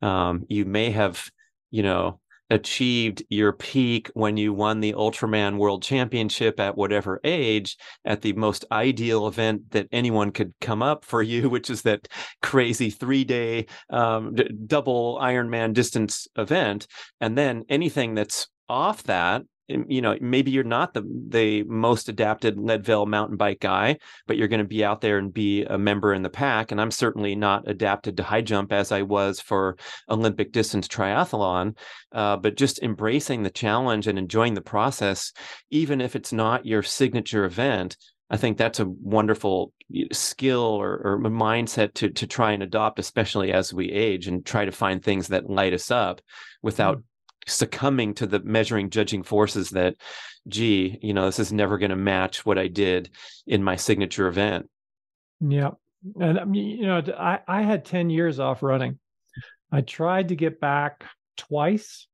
um, you may have, you know, achieved your peak when you won the Ultraman World Championship at whatever age, at the most ideal event that anyone could come up for you, which is that crazy three day um, d- double Ironman distance event. And then anything that's off that you know maybe you're not the the most adapted leadville mountain bike guy but you're going to be out there and be a member in the pack and i'm certainly not adapted to high jump as i was for olympic distance triathlon uh, but just embracing the challenge and enjoying the process even if it's not your signature event I think that's a wonderful skill or, or mindset to to try and adopt, especially as we age, and try to find things that light us up without mm succumbing to the measuring judging forces that gee you know this is never going to match what i did in my signature event. Yeah. And um, you know i i had 10 years off running. I tried to get back twice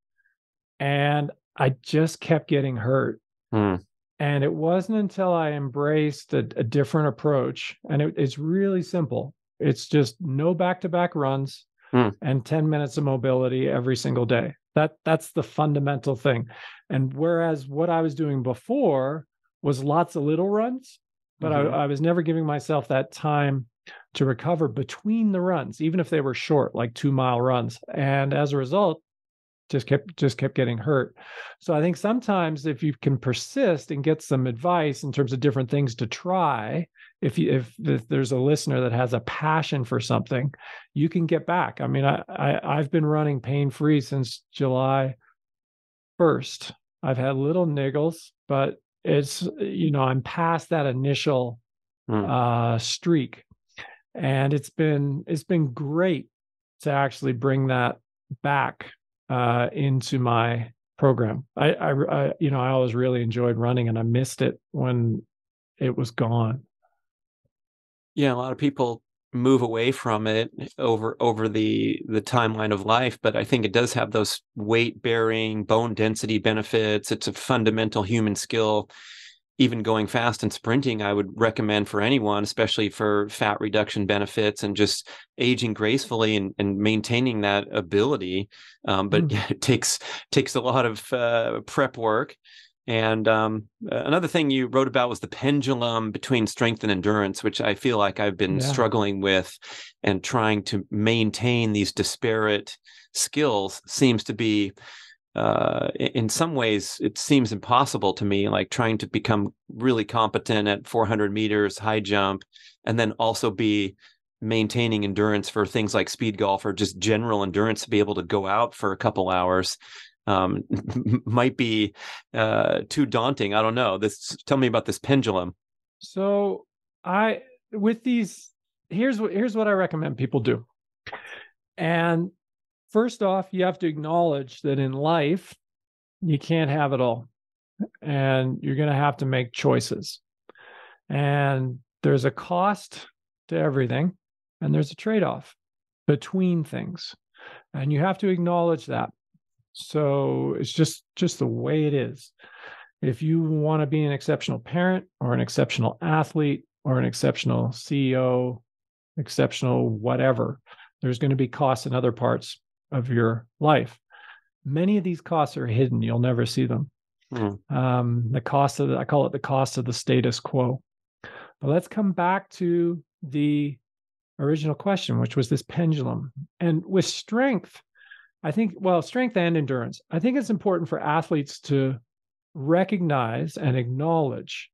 and i just kept getting hurt. Hmm. and it wasn't until i embraced a, a different approach and it, it's really simple. It's just no back-to-back runs hmm. and 10 minutes of mobility every single day that that's the fundamental thing. And whereas what I was doing before was lots of little runs, but mm-hmm. I, I was never giving myself that time to recover between the runs, even if they were short, like two mile runs. And as a result, just kept just kept getting hurt. So I think sometimes if you can persist and get some advice in terms of different things to try, if you if, if there's a listener that has a passion for something, you can get back. I mean, I, I I've been running pain free since July first. I've had little niggles, but it's you know I'm past that initial mm. uh, streak, and it's been it's been great to actually bring that back uh, into my program. I, I, I, you know, I always really enjoyed running, and I missed it when it was gone. Yeah, a lot of people move away from it over over the the timeline of life but i think it does have those weight bearing bone density benefits it's a fundamental human skill even going fast and sprinting, I would recommend for anyone, especially for fat reduction benefits and just aging gracefully and, and maintaining that ability. Um, but mm. it takes takes a lot of uh, prep work. And um, another thing you wrote about was the pendulum between strength and endurance, which I feel like I've been yeah. struggling with and trying to maintain these disparate skills seems to be uh, in some ways it seems impossible to me like trying to become really competent at 400 meters high jump and then also be maintaining endurance for things like speed golf or just general endurance to be able to go out for a couple hours um, might be uh, too daunting i don't know this tell me about this pendulum so i with these here's what here's what i recommend people do and first off, you have to acknowledge that in life, you can't have it all. And you're going to have to make choices. And there's a cost to everything, and there's a trade off between things. And you have to acknowledge that. So it's just just the way it is. If you want to be an exceptional parent or an exceptional athlete or an exceptional CEO, exceptional whatever, there's going to be costs in other parts of your life. Many of these costs are hidden. You'll never see them. Mm. Um, the cost of the, I call it the cost of the status quo. But let's come back to the original question, which was this pendulum. And with strength, I think, well, strength and endurance, I think it's important for athletes to recognize and acknowledge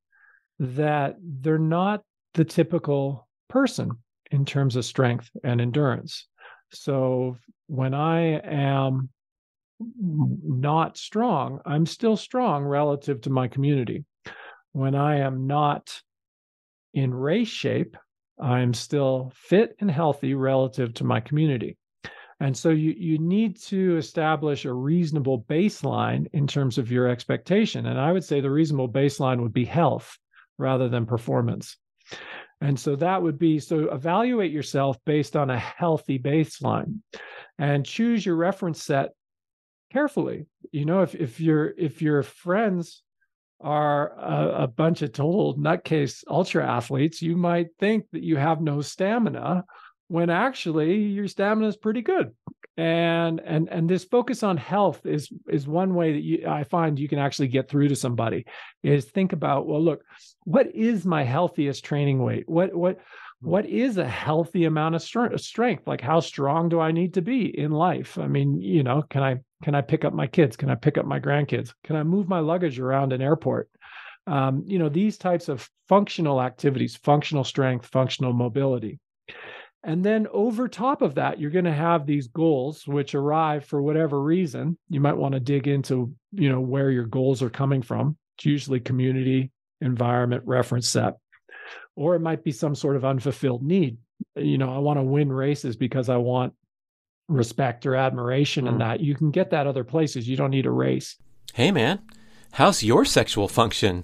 that they're not the typical person in terms of strength and endurance. So when I am not strong, I'm still strong relative to my community. When I am not in race shape, I'm still fit and healthy relative to my community. And so you you need to establish a reasonable baseline in terms of your expectation. And I would say the reasonable baseline would be health rather than performance. And so that would be so evaluate yourself based on a healthy baseline and choose your reference set carefully. You know, if if your if your friends are a, a, bunch of total nutcase ultra athletes, you might think that you have no stamina when actually your stamina is pretty good. And and and this focus on health is is one way that you I find you can actually get through to somebody is think about, well, look, what is my healthiest training weight? What what what is a healthy amount of strength? Like how strong do i need to be in life? I mean you know can i can i pick up my kids? Can i pick up my grandkids? Can i move my luggage around an airport? Um, you know these types of functional activities functional strength functional mobility and then over top of that you're going to have these goals which arrive for whatever reason. You might want to dig into you know where your goals are coming from. It's usually community environment reference set. Or it might be some sort of unfulfilled need. You know i want to win races because i want respect or admiration mm. and that. You can get that other places. You don't need a race. Hey man. How's your sexual function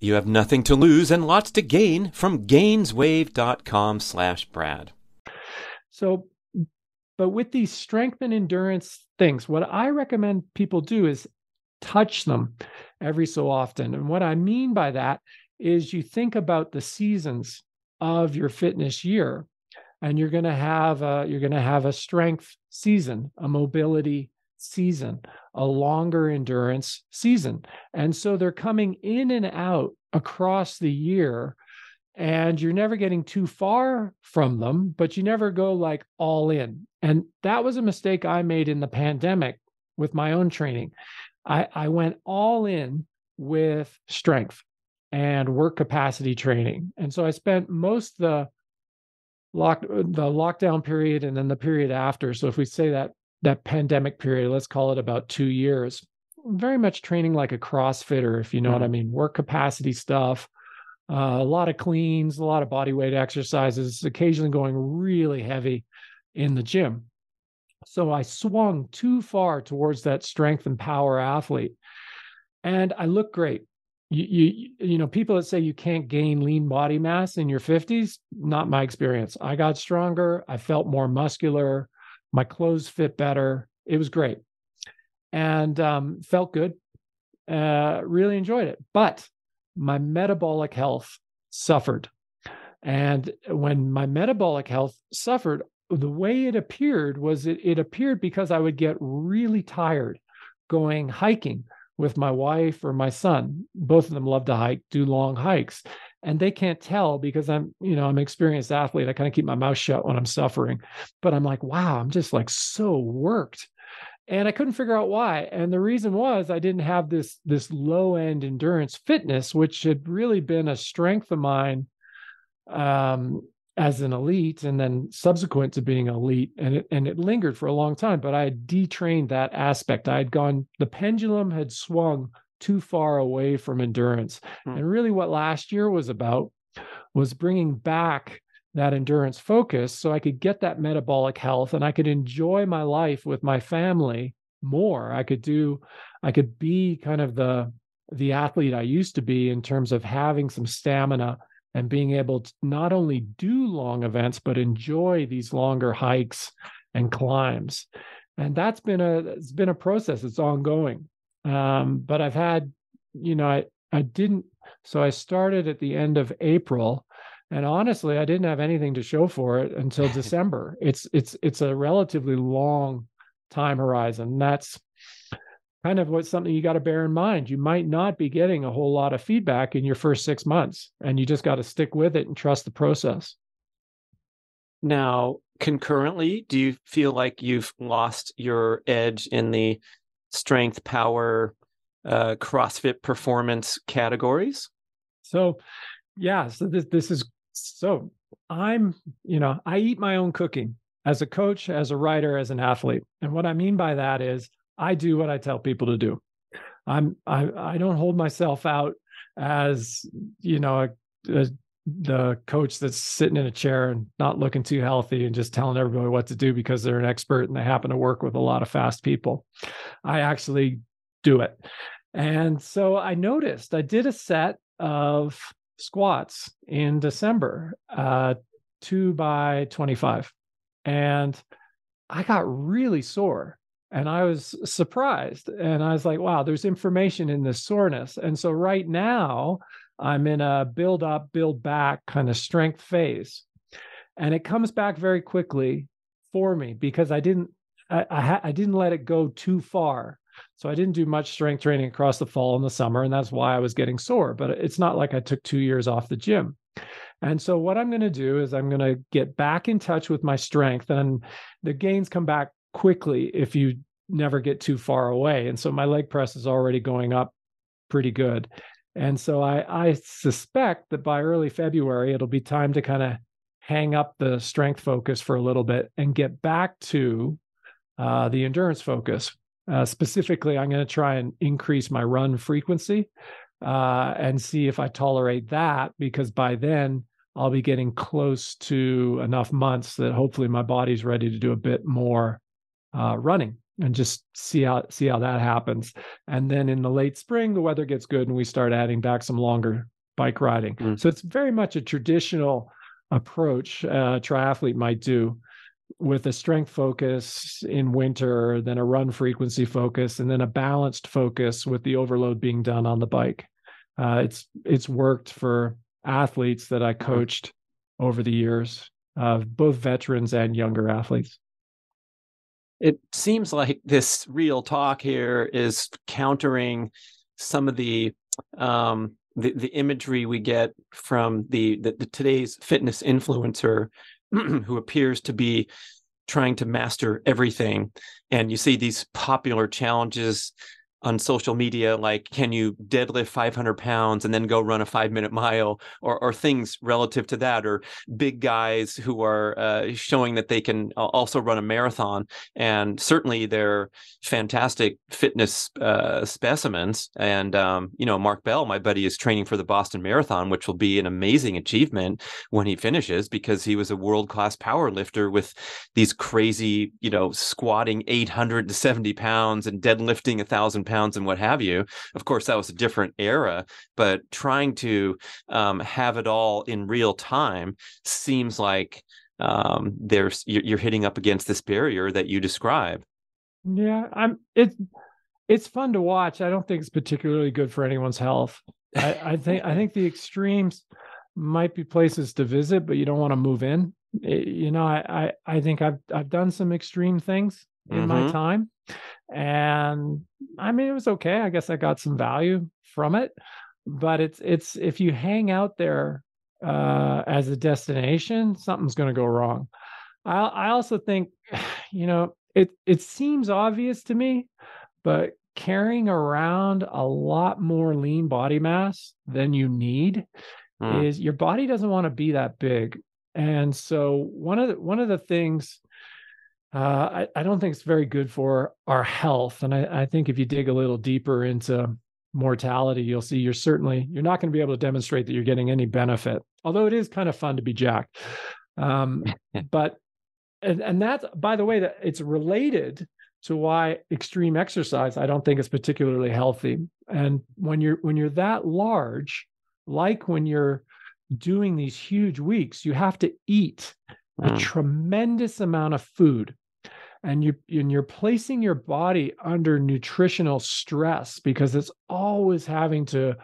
You have nothing to lose and lots to gain from gainswave.com slash Brad. So, but with these strength and endurance things, what I recommend people do is touch them every so often. And what I mean by that is you think about the seasons of your fitness year and you're going to have a you're going to have a strength season, a mobility season, a longer endurance season. And so they're coming in and out across the year and you're never getting too far from them, but you never go like all in. And that was a mistake I made in the pandemic with my own training. I, I went all in with strength and work capacity training. And so I spent most the lock the lockdown period and then the period after. So if we say that that pandemic period, let's call it about two years, very much training like a CrossFitter, if you know mm-hmm. what I mm-hmm. mean, work capacity stuff, uh, a lot of cleans, a lot of body weight exercises, occasionally going really heavy in the gym. So I swung too far towards that strength and power athlete. And I look great. You, you, you know, people that say you can't gain lean body mass in your 50s, not my experience. I got stronger. I felt more muscular. My clothes fit better. It was great and um, felt good. Uh, really enjoyed it. But my metabolic health suffered. And when my metabolic health suffered, the way it appeared was it, it appeared because I would get really tired going hiking with my wife or my son. Both of them love to hike, do long hikes. And they can't tell because I'm, you know, I'm an experienced athlete. I kind of keep my mouth shut when I'm suffering. But I'm like, wow, I'm just like so worked. And I couldn't figure out why. And the reason was I didn't have this this low end endurance fitness, which had really been a strength of mine um, as an elite and then subsequent to being elite and it and it lingered for a long time but i had detrained that aspect i had gone the pendulum had swung too far away from endurance. Hmm. and really what last year was about was bringing back that endurance focus so i could get that metabolic health and i could enjoy my life with my family more. I could do i could be kind of the the athlete i used to be in terms of having some stamina and being able to not only do long events but enjoy these longer hikes and climbs. And that's been a it's been a process. It's ongoing um, but i've had you know i i didn't so i started at the end of april and honestly i didn't have anything to show for it until december it's it's it's a relatively long time horizon that's kind of what's something you got to bear in mind. You might not be getting a whole lot of feedback in your first six months, and you just got to stick with it and trust the process. Now, concurrently, do you feel like you've lost your edge in the strength, power, uh, CrossFit performance categories? So, yeah, so this, this is so I'm, you know, I eat my own cooking as a coach, as a writer, as an athlete. And what I mean by that is I do what I tell people to do. I'm I I don't hold myself out as you know a, a, the coach that's sitting in a chair and not looking too healthy and just telling everybody what to do because they're an expert and they happen to work with a lot of fast people. I actually do it. And so I noticed I did a set of squats in December, uh, two by 25. And I got really sore and I was surprised. And I was like, wow, there's information in this soreness. And so right now, I'm in a build up, build back kind of strength phase. And it comes back very quickly for me because I didn't I, I, I didn't let it go too far. So I didn't do much strength training across the fall and the summer, and that's why I was getting sore. But it's not like I took two years off the gym. And so what I'm going to do is I'm going to get back in touch with my strength, and the gains come back quickly if you never get too far away. And so my leg press is already going up pretty good. And so I, I suspect that by early February, it'll be time to kind of hang up the strength focus for a little bit and get back to uh, the endurance focus. Uh, specifically, I'm going to try and increase my run frequency uh, and see if I tolerate that because by then I'll be getting close to enough months that hopefully my body's ready to do a bit more uh, running and just see how see how that happens. And then in the late spring, the weather gets good and we start adding back some longer bike riding. Mm. So it's very much a traditional approach a triathlete might do with a strength focus in winter, then a run frequency focus, and then a balanced focus with the overload being done on the bike. Uh, it's it's worked for athletes that I coached over the years, uh, both veterans and younger athletes it seems like this real talk here is countering some of the um, the, the imagery we get from the, the, the today's fitness influencer who appears to be trying to master everything. And you see these popular challenges on social media like can you deadlift 500 pounds and then go run a five minute mile? or, or things relative to that or big guys who are uh, showing that they can also run a marathon and certainly they're fantastic fitness uh, specimens and um, you know mark bell my buddy is training for the boston marathon which will be an amazing achievement when he finishes because he was a world class power lifter with these crazy you know squatting 870 pounds and deadlifting a thousand pounds and what have you. Of course, that was a different era, but trying to um, have it all in real time seems like um, there's you're hitting up against this barrier that you describe. Yeah, I'm. It's it's fun to watch. I don't think it's particularly good for anyone's health. I, I think I think the extremes might be places to visit, but you don't want to move in. It, you know, I, I I think I've I've done some extreme things in mm-hmm. my time, and I mean it was okay. I guess I got some value from it, but it's it's if you hang out there uh, as a destination, something's going to go wrong. I I also think, you know, it it seems obvious to me, but carrying around a lot more lean body mass than you need mm. is your body doesn't want to be that big. And so one of the one of the things uh, I, I don't think it's very good for our health. And I, I think if you dig a little deeper into mortality, you'll see you're certainly you're not going to be able to demonstrate that you're getting any benefit. Although it is kind of fun to be jacked. Um, but and and that's by the way that it's related to why extreme exercise I don't think is particularly healthy. And when you're when you're that large, like when you're doing these huge weeks, you have to eat a mm. tremendous amount of food. And you and you're placing your body under nutritional stress because it's always having to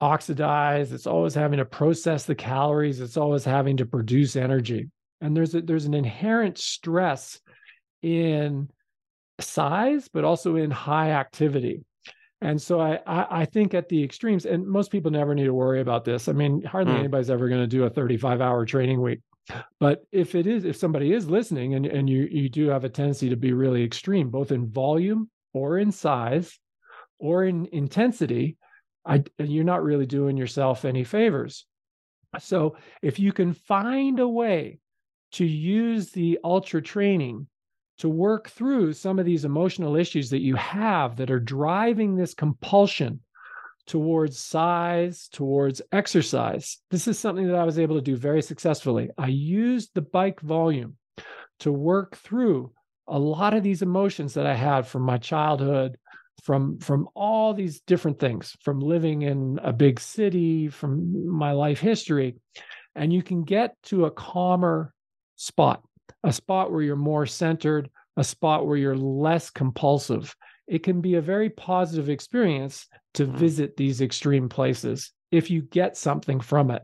oxidize, it's always having to process the calories, it's always having to produce energy. And there's a, there's an inherent stress in size, but also in high activity. And so I, I, I think at the extremes, and most people never need to worry about this. I mean, hardly mm. anybody's ever going to do a 35 hour training week. But if it is, if somebody is listening and, and you you do have a tendency to be really extreme, both in volume or in size or in intensity, I you're not really doing yourself any favors. So if you can find a way to use the ultra training to work through some of these emotional issues that you have that are driving this compulsion towards size, towards exercise. This is something that I was able to do very successfully. I used the bike volume to work through a lot of these emotions that I had from my childhood, from from all these different things, from living in a big city, from my life history. And you can get to a calmer spot a spot where you're more centered, a spot where you're less compulsive. It can be a very positive experience to mm-hmm. visit these extreme places if you get something from it.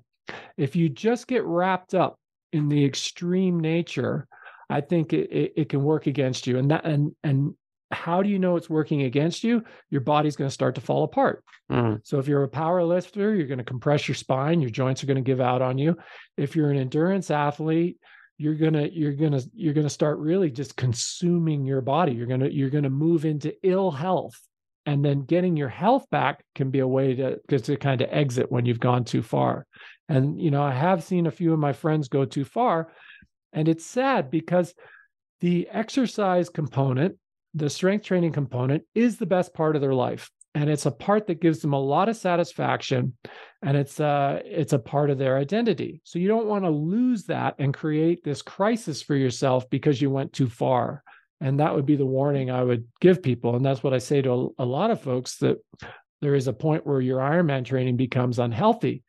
If you just get wrapped up in the extreme nature, I think it, it, it can work against you. And that and and how do you know it's working against you? Your body's going to start to fall apart. Mm. So if you're a power lifter, you're going to compress your spine, your joints are going to give out on you. If you're an endurance athlete, you're gonna you're gonna you're gonna start really just consuming your body you're gonna you're gonna move into ill health and then getting your health back can be a way to to kind of exit when you've gone too far. And you know i have seen a few of my friends go too far and it's sad because the exercise component the strength training component is the best part of their life. And it's a part that gives them a lot of satisfaction and it's uh it's a part of their identity. So you don't want to lose that and create this crisis for yourself because you went too far and that would be the warning i would give people and that's what i say to a, a lot of folks that there is a point where your ironman training becomes unhealthy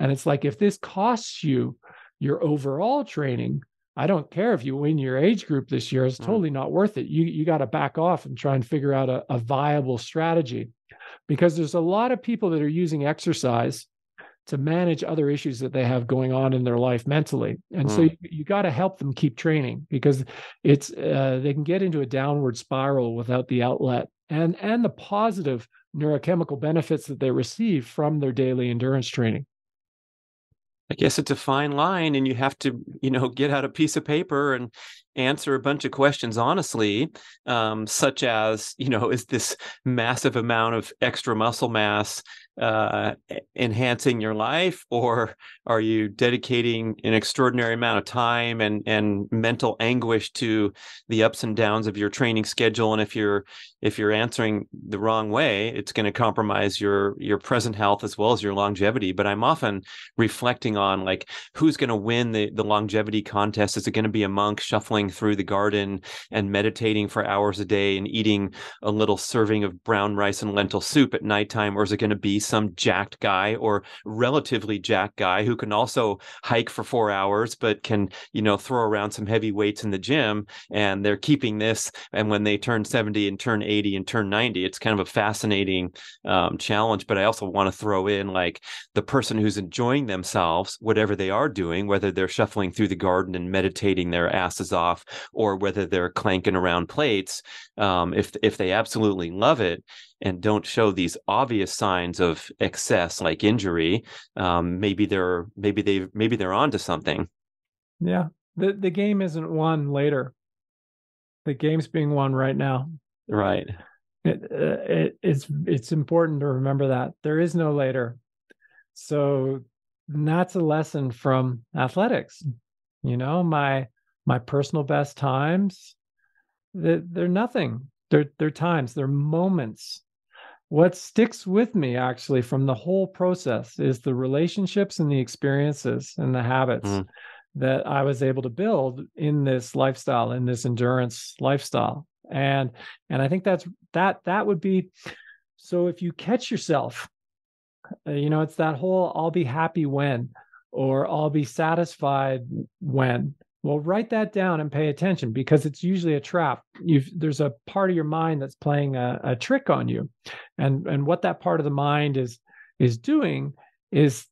and it's like if this costs you your overall training I don't care if you win your age group this year. It's mm. totally not worth it. You you got to back off and try and figure out a, a viable strategy because there's a lot of people that are using exercise to manage other issues that they have going on in their life mentally and mm. so you, you got to help them keep training because it's uh, they can get into a downward spiral without the outlet and and the positive neurochemical benefits that they receive from their daily endurance training I guess it's a fine line, and you have to, you know, get out a piece of paper and answer a bunch of questions honestly, um, such as, you know, is this massive amount of extra muscle mass uh, enhancing your life, or are you dedicating an extraordinary amount of time and and mental anguish to the ups and downs of your training schedule? And if you're if you're answering the wrong way, it's going to compromise your your present health as well as your longevity. But I'm often reflecting on like who's going to win the the longevity contest. Is it going to be a monk shuffling through the garden and meditating for hours a day and eating a little serving of brown rice and lentil soup at nighttime? Or is it going to be some jacked guy or relatively jacked guy who can also hike for four hours, but can, you know, throw around some heavy weights in the gym and they're keeping this. And when they turn 70 and turn 80 and turn 90, it's kind of a fascinating um, challenge. But I also want to throw in like the person who's enjoying themselves, whatever they are doing, whether they're shuffling through the garden and meditating their asses off, or whether they're clanking around plates. Um, if if they absolutely love it and don't show these obvious signs of excess, like injury, um, maybe they're maybe they maybe they're onto something. Yeah, the the game isn't won later. The game's being won right now. Right. It, uh, it, it's it's important to remember that there is no later. So that's a lesson from athletics. You know, my my personal best times, they're, they're nothing. They're they're times. They're moments. What sticks with me actually from the whole process is the relationships and the experiences and the habits mm. that I was able to build in this lifestyle, in this endurance lifestyle and and i think that's that that would be so if you catch yourself uh, you know it's that whole i'll be happy when or i'll be satisfied when well write that down and pay attention because it's usually a trap you've there's a part of your mind that's playing a, a trick on you and and what that part of the mind is is doing is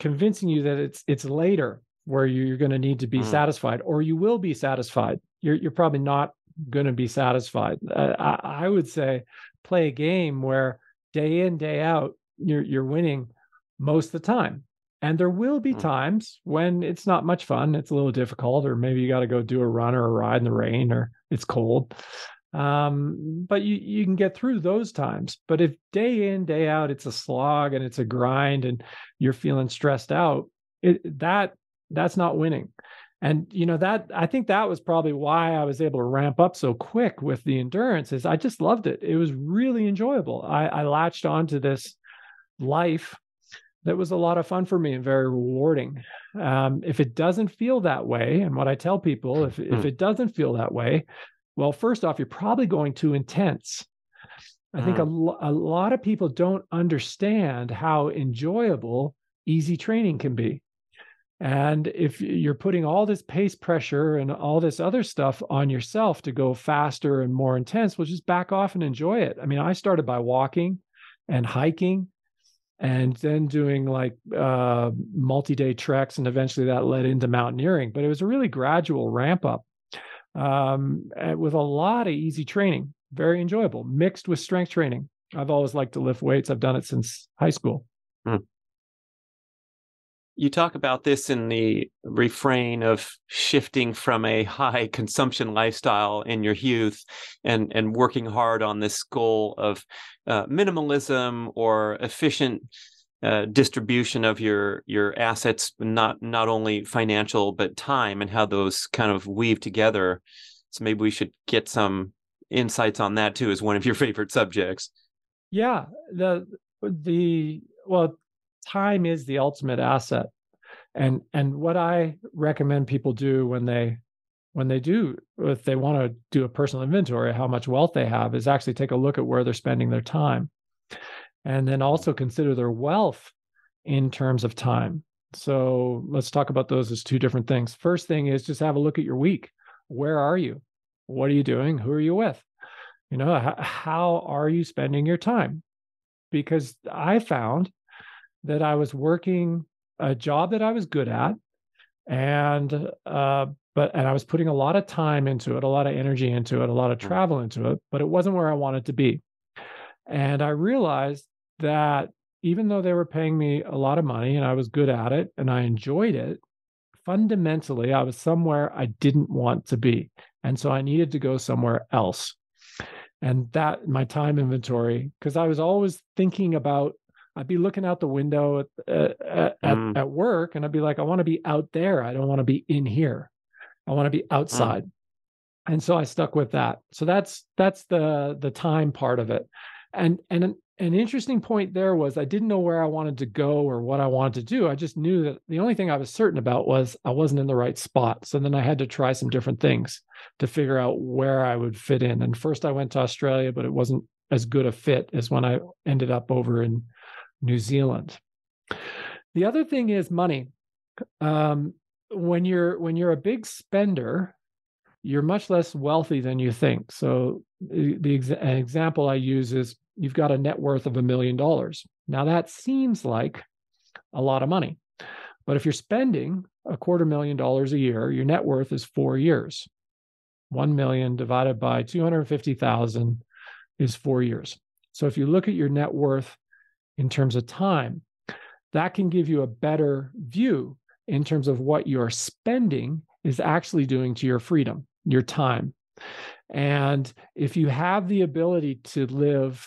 convincing you that it's it's later where you're going to need to be mm. satisfied or you will be satisfied you're you're probably not going to be satisfied. Uh, I, I, would say play a game where day in day out you're you're winning most of the time. And there will be mm. times when it's not much fun. It's a little difficult, or maybe you got to go do a run or a ride in the rain, or it's cold. Um, but you you can get through those times. But if day in day out it's a slog and it's a grind, and you're feeling stressed out, it, that that's not winning and you know that i think that was probably why i was able to ramp up so quick with the endurance is i just loved it it was really enjoyable i, I latched onto this life that was a lot of fun for me and very rewarding um, if it doesn't feel that way and what i tell people if, if hmm. it doesn't feel that way well first off you're probably going too intense i think a, hmm. a lot of people don't understand how enjoyable easy training can be and if you're putting all this pace pressure and all this other stuff on yourself to go faster and more intense, well, just back off and enjoy it. I mean, I started by walking and hiking and then doing like uh, multi day treks. And eventually that led into mountaineering. But it was a really gradual ramp up um, with a lot of easy training, very enjoyable, mixed with strength training. I've always liked to lift weights, I've done it since high school. Hmm you talk about this in the refrain of shifting from a high consumption lifestyle in your youth and and working hard on this goal of uh, minimalism or efficient uh, distribution of your your assets not not only financial but time and how those kind of weave together. So maybe we should get some insights on that too as one of your favorite subjects. Yeah the the well time is the ultimate asset. And and what i recommend people do when they when they do if they want to do a personal inventory how much wealth they have is actually take a look at where they're spending their time. And then also consider their wealth in terms of time. So let's talk about those as two different things. First thing is just have a look at your week. Where are you? What are you doing? Who are you with? You know how are you spending your time? Because i found that I was working a job that I was good at, and uh, but and I was putting a lot of time into it, a lot of energy into it, a lot of mm. travel into it, but it wasn't where I wanted to be. And I realized that even though they were paying me a lot of money and I was good at it and I enjoyed it, fundamentally I was somewhere I didn't want to be. And so I needed to go somewhere else. And that my time inventory, because I was always thinking about I'd be looking out the window at at, mm. at, work, and I'd be like, I want to be out there. I don't want to be in here. I want to be mm. outside. Mm. And so I stuck with that. So that's that's the the time part of it. And and an interesting point there was I didn't know where I wanted to go or what I wanted to do. I just knew that the only thing I was certain about was I wasn't in the right spot. So then I had to try some different things to figure out where I would fit in. And first I went to Australia, but it wasn't as good a fit as when I ended up over in New Zealand. The other thing is money. Um, when you're when you're a big spender, you're much less wealthy than you think. So the, exa- example I use is you've got a net worth of a million dollars. Now that seems like a lot of money. But if you're spending a quarter million dollars a year, your net worth is 4 years. 1 million divided by 250,000 is 4 years. So if you look at your net worth in terms of time, that can give you a better view in terms of what you're spending is actually doing to your freedom, your time. And if you have the ability to live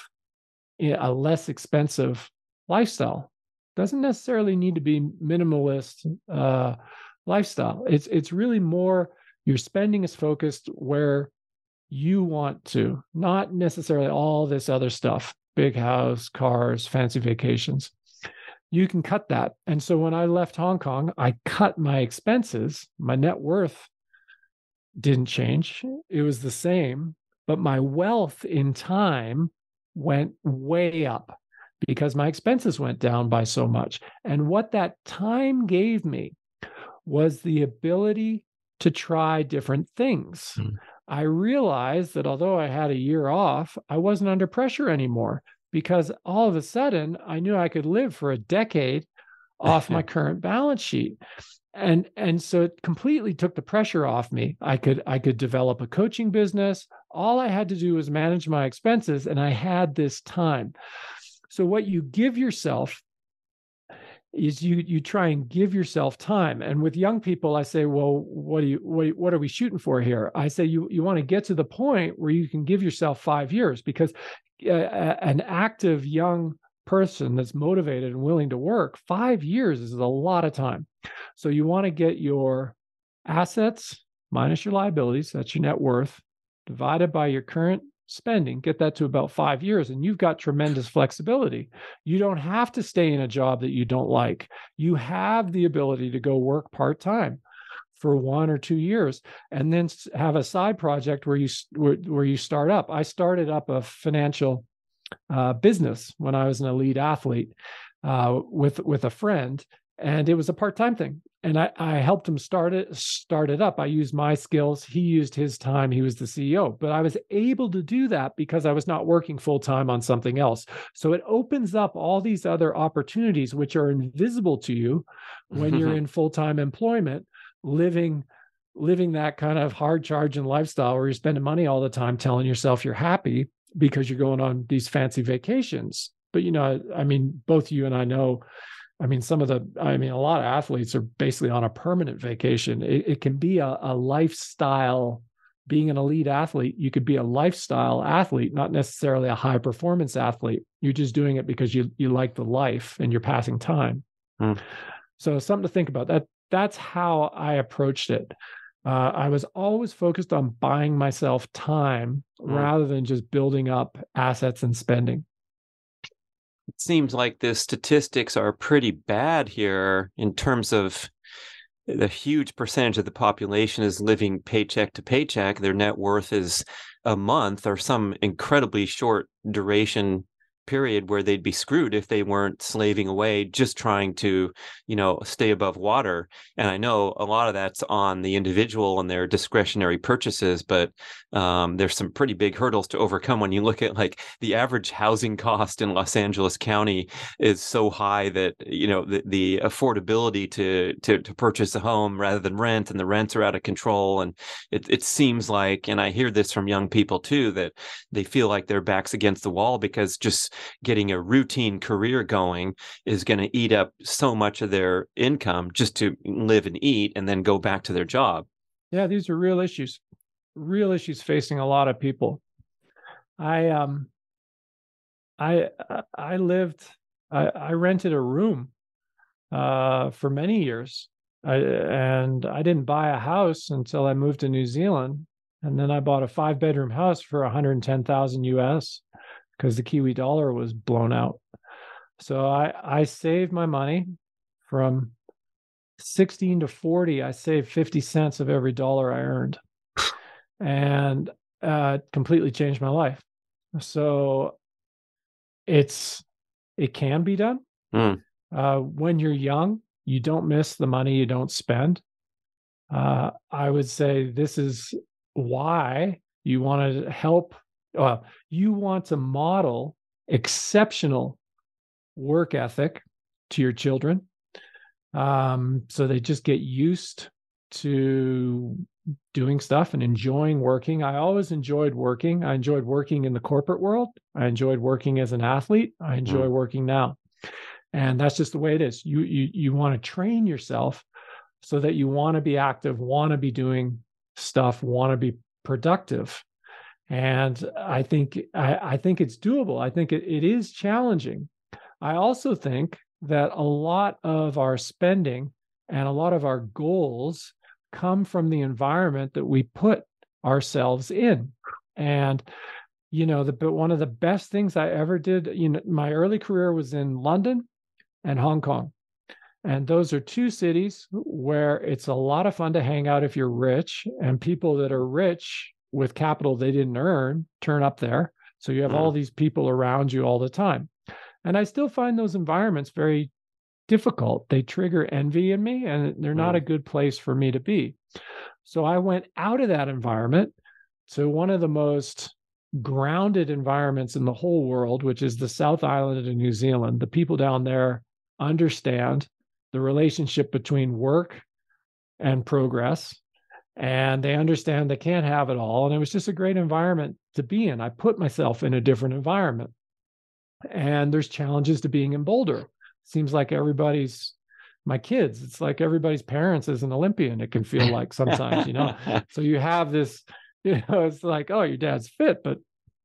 a less expensive lifestyle, doesn't necessarily need to be minimalist uh, lifestyle. It's it's really more your spending is focused where you want to, not necessarily all this other stuff, big house, cars, fancy vacations. You can cut that. And so when I left Hong Kong, I cut my expenses. My net worth didn't change. It was the same, but my wealth in time went way up because my expenses went down by so much. And what that time gave me was the ability to try different things. Mm. I realized that although I had a year off, I wasn't under pressure anymore because all of a sudden I knew I could live for a decade off my current balance sheet. And and so it completely took the pressure off me. I could i could develop a coaching business. All i had to do was manage my expenses and i had this time. So what you give yourself is you you try and give yourself time. And with young people i say well what do you what, what are we shooting for here? I say you you want to get to the point where you can give yourself 5 years because uh, an active young person that's motivated and willing to work 5 years is a lot of time. So you want to get your assets minus your liabilities, that's your net worth, divided by your current spending, get that to about five years, and you've got tremendous flexibility. You don't have to stay in a job that you don't like. You have the ability to go work part time for one or two years and then have a side project where you where, where you start up i started up a financial uh, business when i was an elite athlete uh, with with a friend and it was a part-time thing and I, I helped him start it start it up. I used my skills. He used his time. He was the ceo but i was able to do that because i was not working full-time on something else. So it opens up all these other opportunities which are invisible to you when you're in full-time employment living living that kind of hard charging lifestyle where you're spending money all the time telling yourself you're happy because you're going on these fancy vacations. But you know i mean both you and i know I mean, some of the, I mean, a lot of athletes are basically on a permanent vacation. It, it can be a, a, lifestyle. Being an elite athlete, you could be a lifestyle athlete, not necessarily a high performance athlete. You're just doing it because you you like the life and you're passing time. Mm. So something to think about. That that's how I approached it. Uh, I was always focused on buying myself time mm. rather than just building up assets and spending seems like the statistics are pretty bad here in terms of the huge percentage of the population is living paycheck to paycheck. Their net worth is a month or some incredibly short duration period where they'd be screwed if they weren't slaving away just trying to you know stay above water. And i know a lot of that's on the individual and their discretionary purchases but um, there's some pretty big hurdles to overcome when you look at like the average housing cost in los angeles county is so high that you know the, the affordability to, to to purchase a home rather than rent and the rents are out of control. And it, it seems like and i hear this from young people too that they feel like their backs against the wall because just getting a routine career going is going to eat up so much of their income just to live and eat and then go back to their job. Yeah, these are real issues, real issues facing a lot of people. I um I I lived I, I rented a room uh for many years. I, and I didn't buy a house until I moved to New Zealand and then I bought a five bedroom house for 110,000 US because the Kiwi dollar was blown out. So I I saved my money from 16 to 40. I saved 50 cents of every dollar I earned, and uh, completely changed my life. So it's it can be done. Mm. Uh, when you're young, you don't miss the money you don't spend. Uh, I would say this is why you want to help. Uh, you want to model exceptional work ethic to your children, um, so they just get used to doing stuff and enjoying working. I always enjoyed working. I enjoyed working in the corporate world. I enjoyed working as an athlete. I enjoy mm. working now. And that's just the way it is. You you you want to train yourself so that you want to be active, want to be doing stuff, want to be productive. And I think I, I think it's doable. I think it, it is challenging. I also think that a lot of our spending and a lot of our goals come from the environment that we put ourselves in. And you know, the but one of the best things I ever did, you know, my early career was in London and Hong Kong. And those are two cities where it's a lot of fun to hang out if you're rich, and people that are rich with capital they didn't earn turn up there. So you have mm. all these people around you all the time. And I still find those environments very difficult. They trigger envy in me, and they're not mm. a good place for me to be. So I went out of that environment to one of the most grounded environments in the whole world, which is the South Island of New Zealand. The people down there understand the relationship between work and progress, and they understand they can't have it all. And it was just a great environment to be in. I put myself in a different environment. And there's challenges to being in Boulder seems like everybody's my kids it's like everybody's parents is an olympian it can feel like sometimes you know so you have this you know it's like oh your dad's fit but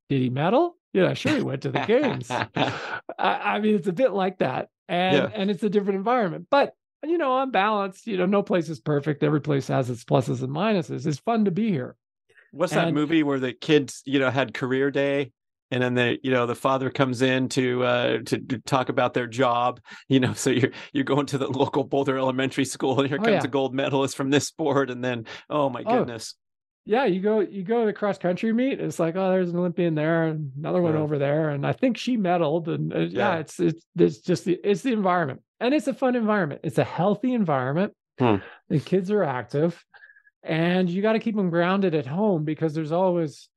did he medal yeah sure he went to the games I, I, mean it's a bit like that and yeah. and it's a different environment but you know i'm balanced you know no place is perfect. Every place has its pluses and minuses. It's fun to be here. What's and, that movie where the kids you know had career day and then the you know the father comes in to, uh, to to talk about their job you know so you're you're going to the local boulder elementary school and here oh, comes yeah. a gold medalist from this sport and then oh my oh, goodness yeah you go you go to the cross country meet it's like oh there's an olympian there another one over there and i think she medaled and uh, yeah. yeah. it's it's it's just the it's the environment and it's a fun environment it's a healthy environment hmm. the kids are active and you got to keep them grounded at home because there's always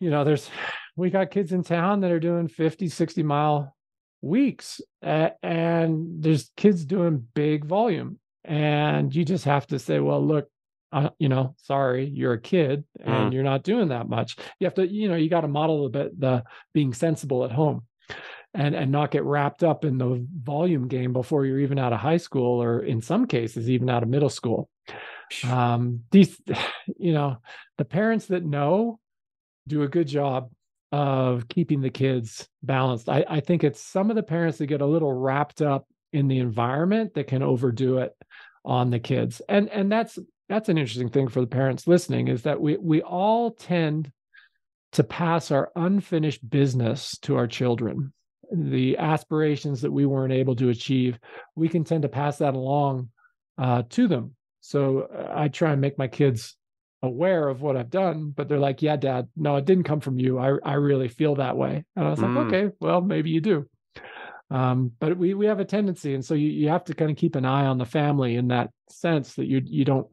you know there's we got kids in town that are doing 50 60 mile weeks uh, and there's kids doing big volume and you just have to say well look uh, you know sorry you're a kid and mm. you're not doing that much you have to you know you got to model a bit the being sensible at home and and not get wrapped up in the volume game before you're even out of high school or in some cases even out of middle school um these you know the parents that know do a good job of keeping the kids balanced. I, I think it's some of the parents that get a little wrapped up in the environment that can overdo it on the kids. And and that's that's an interesting thing for the parents listening is that we we all tend to pass our unfinished business to our children. The aspirations that we weren't able to achieve, we can tend to pass that along uh, to them. So uh, I try and make my kids aware of what I've done, but they're like, yeah, dad, no, it didn't come from you. I, I really feel that way. And I was mm. like, okay, well, maybe you do. Um, but we, we have a tendency. And so you, you have to kind of keep an eye on the family in that sense that you, you don't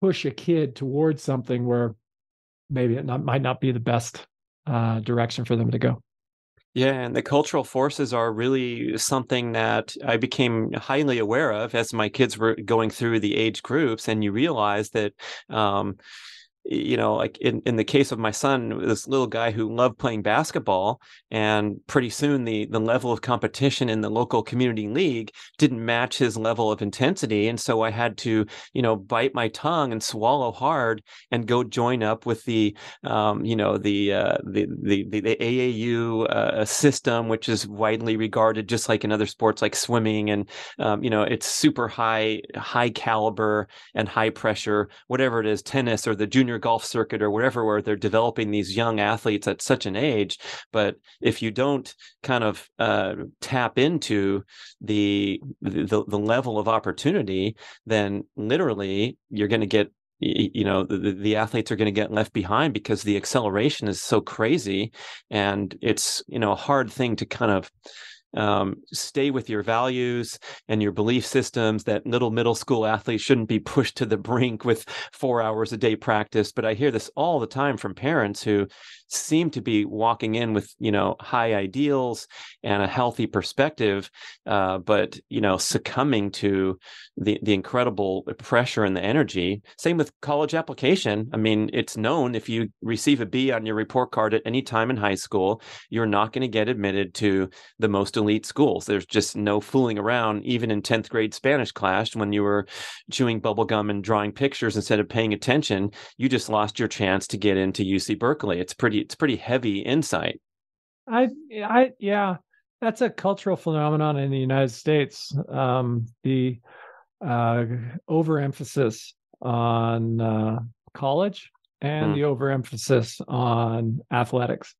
push a kid towards something where maybe it not, might not be the best uh, direction for them to go. Yeah, and the cultural forces are really something that I became highly aware of as my kids were going through the age groups, and you realize that um, you know, like in, in the case of my son, this little guy who loved playing basketball, and pretty soon the the level of competition in the local community league didn't match his level of intensity, and so I had to, you know, bite my tongue and swallow hard and go join up with the, um, you know, the, uh, the, the the AAU uh, system, which is widely regarded just like in other sports like swimming, and um, you know, it's super high high caliber and high pressure, whatever it is, tennis or the junior golf circuit or wherever where they're developing these young athletes at such an age. But if you don't kind of uh, tap into the, the the level of opportunity then literally you're going to get you know the, the athletes are going to get left behind because the acceleration is so crazy. And it's you know a hard thing to kind of um, stay with your values and your belief systems that little middle school athletes shouldn't be pushed to the brink with four hours a day practice. But i hear this all the time from parents who seem to be walking in with you know high ideals and a healthy perspective uh, but you know succumbing to the the incredible pressure and the energy. Same with college application. I mean it's known if you receive a b on your report card at any time in high school you're not going to get admitted to the most elite schools. There's just no fooling around even in 10th grade spanish class when you were chewing bubblegum and drawing pictures instead of paying attention you just lost your chance to get into uc berkeley. It's pretty it's pretty heavy insight. I I yeah, that's a cultural phenomenon in the United States. Um, the uh, overemphasis on uh, college and mm. the overemphasis on athletics.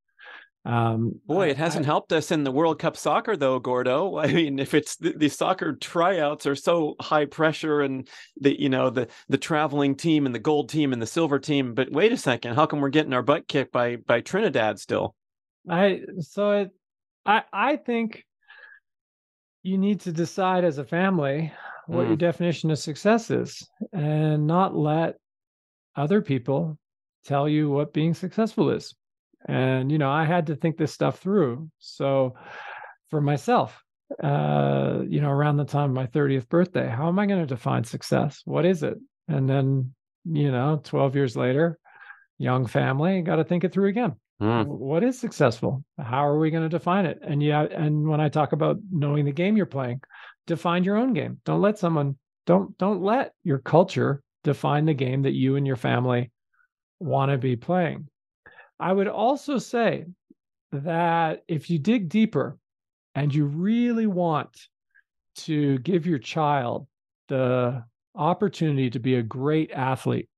Um, Boy, it hasn't I, helped us in the World Cup soccer, though, Gordo. I mean, if it's the, the, soccer tryouts are so high pressure, and the you know the the traveling team and the gold team and the silver team, but wait a second, how come we're getting our butt kicked by by Trinidad still? I so it, I I think you need to decide as a family what mm. your definition of success is, and not let other people tell you what being successful is and you know i had to think this stuff through. So for myself uh you know around the time of my 30th birthday how am i going to define success? What is it? And then you know 12 years later young family got to think it through again. Mm. what is successful? How are we going to define it? And yeah and when i talk about knowing the game you're playing define your own game. Don't let someone don't don't let your culture define the game that you and your family want to be playing I would also say that if you dig deeper and you really want to give your child the opportunity to be a great athlete,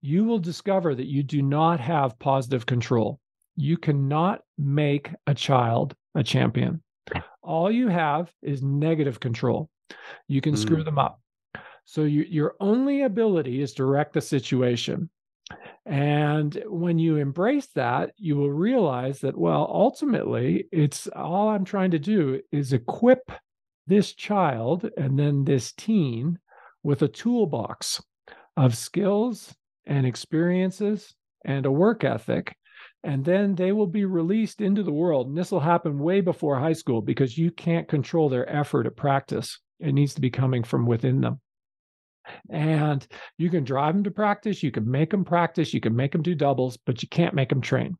you will discover that you do not have positive control. You cannot make a child a champion. All you have is negative control. You can mm. screw them up. So you, your only ability is to wreck the situation. And when you embrace that, you will realize that, well, ultimately, it's all I'm trying to do is equip this child and then this teen with a toolbox of skills and experiences and a work ethic. And then they will be released into the world. And this will happen way before high school because you can't control their effort at practice. It needs to be coming from within them and you can drive them to practice you can make them practice you can make them do doubles but you can't make them train.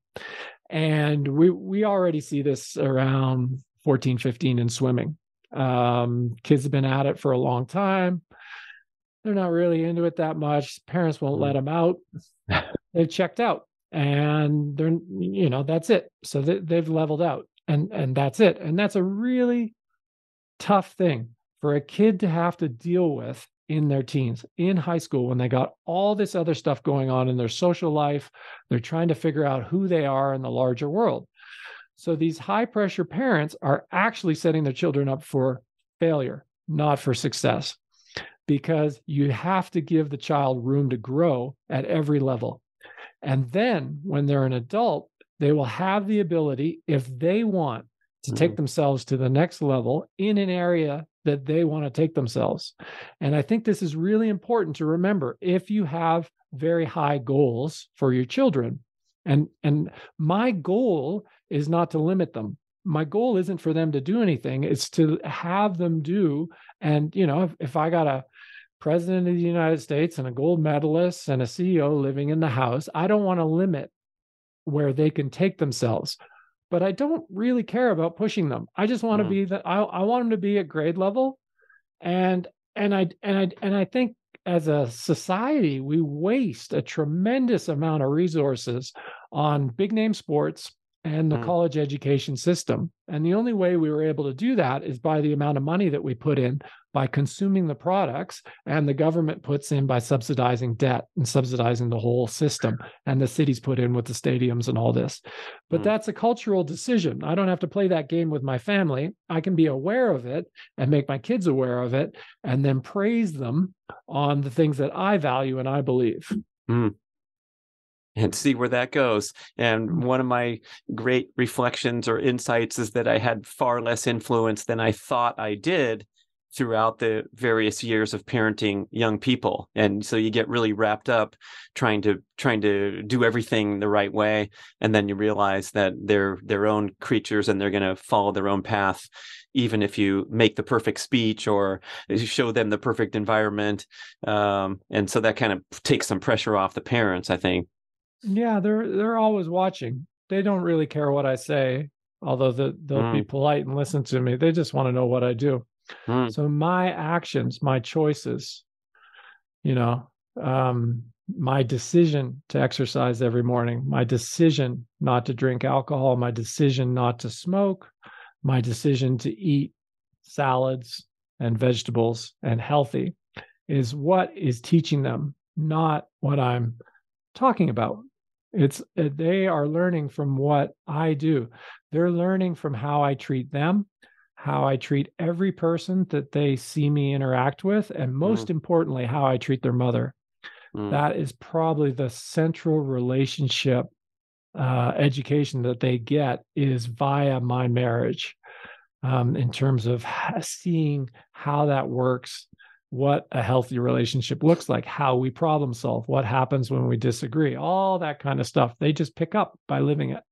And we we already see this around 14 15 in swimming. Um, kids have been at it for a long time. They're not really into it that much. Parents won't let mm. them out. They've checked out and they're you know that's it. So they, they've leveled out and and that's it. And that's a really tough thing for a kid to have to deal with in their teens, in high school, when they got all this other stuff going on in their social life. They're trying to figure out who they are in the larger world. So these high pressure parents are actually setting their children up for failure, not for success, because you have to give the child room to grow at every level. And then when they're an adult, they will have the ability, if they want, to mm-hmm. take themselves to the next level in an area that they want to take themselves. And I think this is really important to remember if you have very high goals for your children. And and my goal is not to limit them. My goal isn't for them to do anything. It's to have them do and you know if, if I got a president of the United States and a gold medalist and a CEO living in the house, I don't want to limit where they can take themselves but I don't really care about pushing them. I just want mm. to be that I, I want them to be at grade level. And and I and I and I think as a society, we waste a tremendous amount of resources on big name sports and the mm. college education system. And the only way we were able to do that is by the amount of money that we put in by consuming the products, and the government puts in by subsidizing debt and subsidizing the whole system. And the cities put in with the stadiums and all this. But mm. that's a cultural decision. I don't have to play that game with my family. I can be aware of it and make my kids aware of it and then praise them on the things that I value and I believe. Mm and see where that goes. And one of my great reflections or insights is that I had far less influence than I thought I did throughout the various years of parenting young people. And so you get really wrapped up trying to trying to do everything the right way. And then you realize that they're their own creatures and they're going to follow their own path even if you make the perfect speech or show them the perfect environment. Um, and so that kind of takes some pressure off the parents i think yeah, they're they're always watching. They don't really care what I say, although the, they'll mm. be polite and listen to me. They just want to know what I do. Mm. So my actions, my choices, you know, um, my decision to exercise every morning, my decision not to drink alcohol, my decision not to smoke, my decision to eat salads and vegetables and healthy is what is teaching them, not what I'm talking about. It's uh, they are learning from what I do. They're learning from how I treat them, how I treat every person that they see me interact with, and most mm. importantly, how I treat their mother. Mm. That is probably the central relationship uh, education that they get is via my marriage um, in terms of seeing how that works what a healthy relationship looks like, how we problem solve, what happens when we disagree, all that kind of stuff. They just pick up by living it.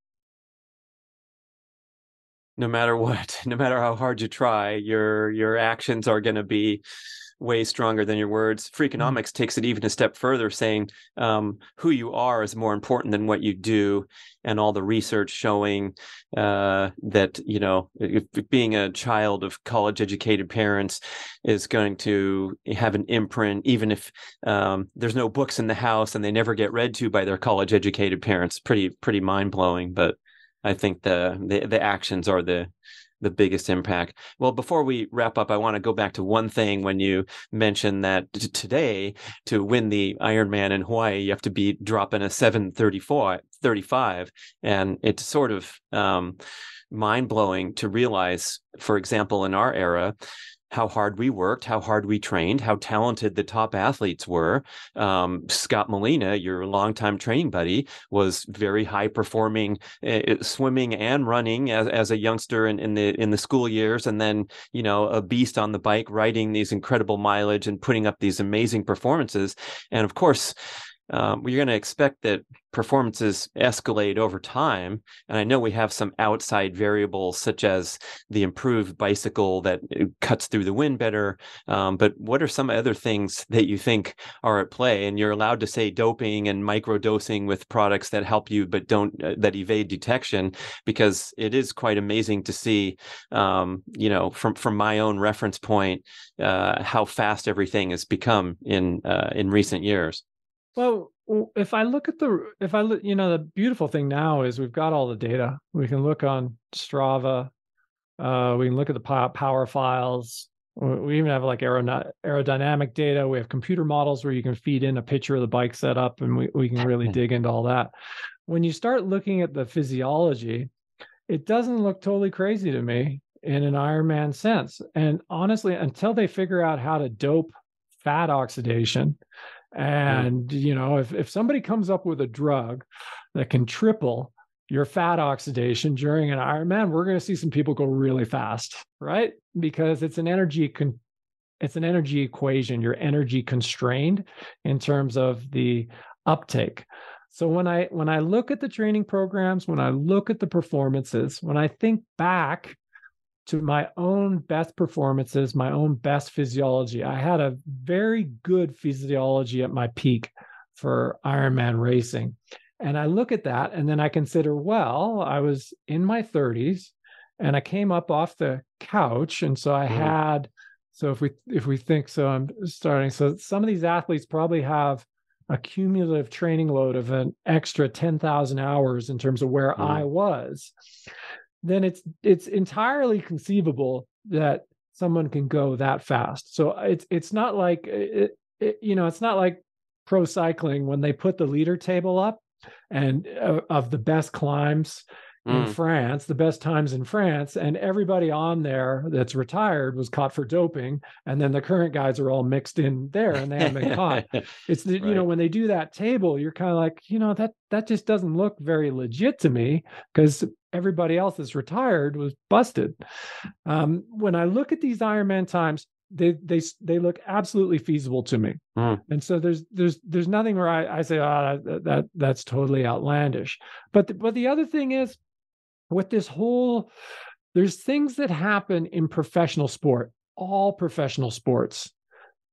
No matter what, no matter how hard you try, your your actions are going to be way stronger than your words. Mm-hmm. Freakonomics mm-hmm. takes it even a step further, saying um, who you are is more important than what you do, and all the research showing uh, that you know if, if being a child of college-educated parents is going to have an imprint, even if um, there's no books in the house and they never get read to by their college-educated parents. Pretty pretty mind blowing, but. I think the, the the actions are the the biggest impact. Well, before we wrap up, I want to go back to one thing when you mentioned that t- today to win the Ironman in Hawaii, you have to be dropping a 734 35 and it's sort of um, mind blowing to realize, for example, in our era, how hard we worked, how hard we trained, how talented the top athletes were. Um, Scott Molina, your longtime training buddy, was very high performing uh, swimming and running as, as a youngster in, in the in the school years, and then you know a beast on the bike, riding these incredible mileage and putting up these amazing performances. And of course, um, you're going to expect that performances escalate over time. And I know we have some outside variables, such as the improved bicycle that uh, cuts through the wind better. Um, but what are some other things that you think are at play? And you're allowed to say doping and microdosing with products that help you, but don't uh, that evade detection, because it is quite amazing to see, um, you know, from from my own reference point, uh, how fast everything has become in uh, in recent years. Well, if I look at the, if I look, you know, the beautiful thing now is we've got all the data. We can look on Strava. Uh, we can look at the power files. We even have like aerodynamic data. We have computer models where you can feed in a picture of the bike setup and we, we can really dig into all that. When you start looking at the physiology, it doesn't look totally crazy to me in an Ironman sense. And honestly, until they figure out how to dope fat oxidation, and you know, if if somebody comes up with a drug that can triple your fat oxidation during an Ironman, we're going to see some people go really fast, right? Because it's an energy con- it's an energy equation. You're energy constrained in terms of the uptake. So when I when I look at the training programs, when I look at the performances, when I think back to my own best performances, my own best physiology. I had a very good physiology at my peak for Ironman racing. And I look at that and then I consider, well, I was in my 30s and I came up off the couch. And so I mm-hmm. had, so if we if we think so, I'm starting. So some of these athletes probably have a cumulative training load of an extra 10,000 hours in terms of where mm. I was, then it's it's entirely conceivable that someone can go that fast. So it's it's not like it, it, you know, it's not like pro cycling when they put the leader table up and uh, of the best climbs in mm. France, the best times in France, and everybody on there that's retired was caught for doping, and then the current guys are all mixed in there, and they haven't been caught. It's the, right. you know when they do that table, you're kind of like you know that that just doesn't look very legit to me because everybody else that's retired was busted. Um, when I look at these Ironman times, they they they look absolutely feasible to me mm. and so there's there's there's nothing where i, I say oh that, that that's totally outlandish but the, but the other thing is with this whole there's things that happen in professional sport all professional sports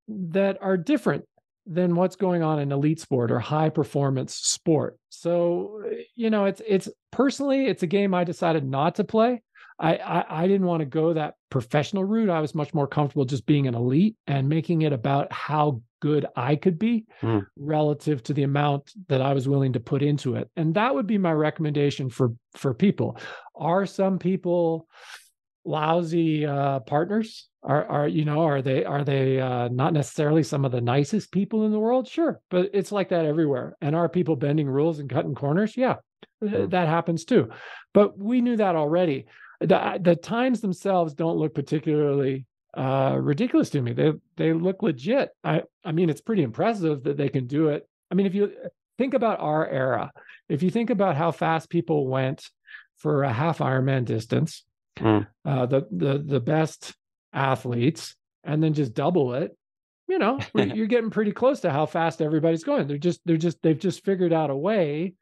that are different than what's going on in elite sport or high performance sport so you know it's it's personally it's a game i decided not to play I, I, I didn't want to go that professional route. I was much more comfortable just being an elite and making it about how good I could be mm. relative to the amount that I was willing to put into it. And that would be my recommendation for for people. Are some people lousy uh, partners? Are are you know are they are they uh, not necessarily some of the nicest people in the world? Sure, but it's like that everywhere. And are people bending rules and cutting corners? Yeah, mm. that happens too. But we knew that already the the times themselves don't look particularly uh, ridiculous to me. They they look legit. I I mean, it's pretty impressive that they can do it. I mean, if you think about our era, if you think about how fast people went for a half Ironman distance, mm. uh, the the the best athletes, and then just double it, you know, you're getting pretty close to how fast everybody's going. They're just they're just they've just figured out a way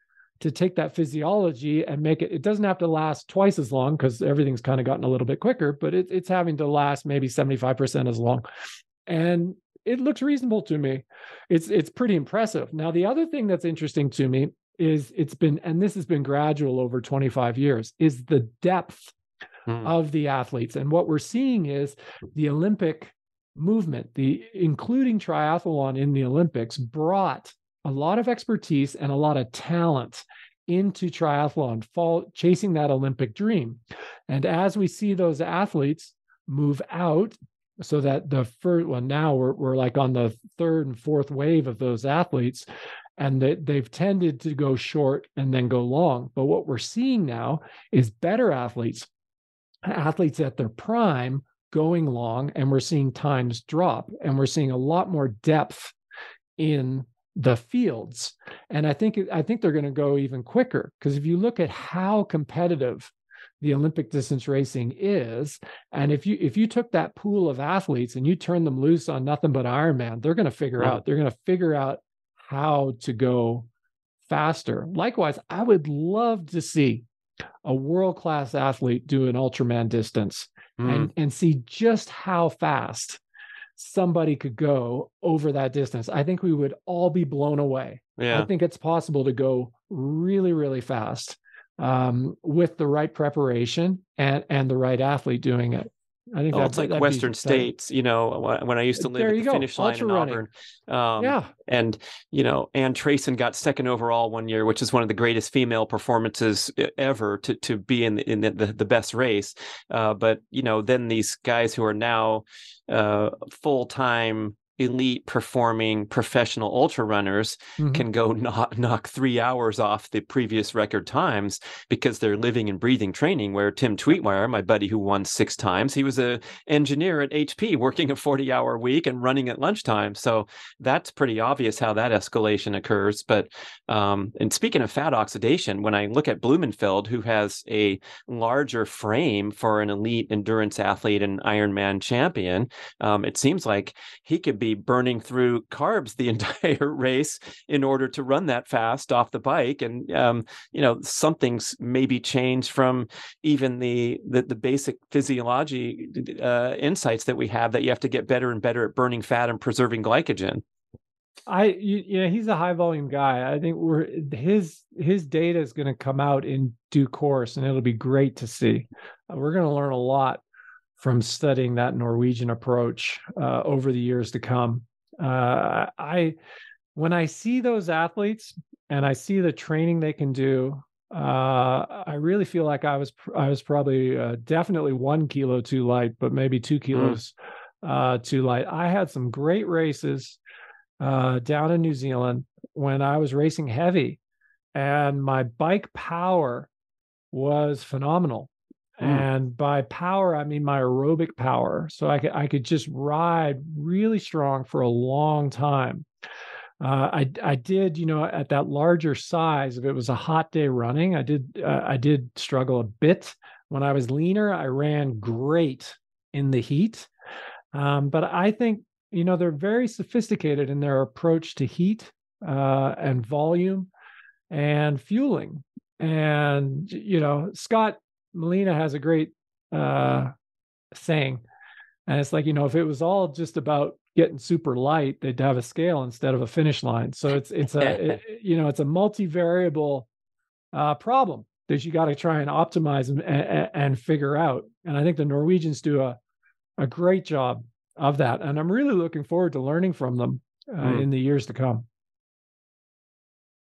to take that physiology and make it it doesn't have to last twice as long because everything's kind of gotten a little bit quicker but it, it's having to last maybe 75% as long and it looks reasonable to me it's it's pretty impressive now the other thing that's interesting to me is it's been and this has been gradual over 25 years is the depth hmm. of the athletes and what we're seeing is the olympic movement the including triathlon in the olympics brought a lot of expertise and a lot of talent into triathlon, fall chasing that Olympic dream. And as we see those athletes move out, so that the first well, now we're we're like on the third and fourth wave of those athletes, and they, they've tended to go short and then go long. But what we're seeing now is better athletes, athletes at their prime going long, and we're seeing times drop, and we're seeing a lot more depth in the fields. And i think i think they're going to go even quicker because if you look at how competitive the olympic distance racing is and if you if you took that pool of athletes and you turn them loose on nothing but ironman they're going to figure out they're going to figure out how to go faster. Likewise i would love to see a world class athlete do an ultraman distance mm. and and see just how fast somebody could go over that distance, I think we would all be blown away. Yeah. I think it's possible to go really, really fast um, with the right preparation and and the right athlete doing it. I think oh, it's like Western States, you know, when I used to live at the finish line Ultra in Auburn. Um, yeah. And, you know, Ann Trason got second overall one year, which is one of the greatest female performances ever to, to be in, the, in the, the, the best race. Uh, but, you know, then these guys who are now uh, full time elite performing professional ultra runners mm-hmm. can go knock, knock three hours off the previous record times because they're living and breathing training where tim Twietmeyer my buddy who won six times he was a engineer at hp working a 40 hour week and running at lunchtime so that's pretty obvious how that escalation occurs but um, and speaking of fat oxidation when i look at Blummenfelt who has a larger frame for an elite endurance athlete and ironman champion um, it seems like he could be burning through carbs the entire race in order to run that fast off the bike and um, you know something's maybe changed from even the the, the basic physiology uh, insights that we have that you have to get better and better at burning fat and preserving glycogen I you, you know he's a high volume guy. I think we're his his data is going to come out in due course, and it'll be great to see. We're going to learn a lot from studying that Norwegian approach uh, over the years to come. Uh, I when I see those athletes and I see the training they can do, uh, I really feel like I was I was probably uh, definitely one kilo too light, but maybe two mm. kilos mm. uh, too light. I had some great races uh, down in New Zealand when I was racing heavy, and my bike power was phenomenal. Mm. And by power, I mean my aerobic power. So I could I could just ride really strong for a long time. Uh, I I did you know at that larger size. If it was a hot day running, I did uh, I did struggle a bit. When I was leaner, I ran great in the heat. Um, but I think you know they're very sophisticated in their approach to heat uh, and volume and fueling. And you know Scott Molina has a great uh, saying, and it's like you know if it was all just about getting super light, they'd have a scale instead of a finish line. So it's it's a it, you know it's a multivariable uh, problem that you got to try and optimize and, and, and figure out. And I think the Norwegians do a a great job of that, and I'm really looking forward to learning from them uh, mm. in the years to come.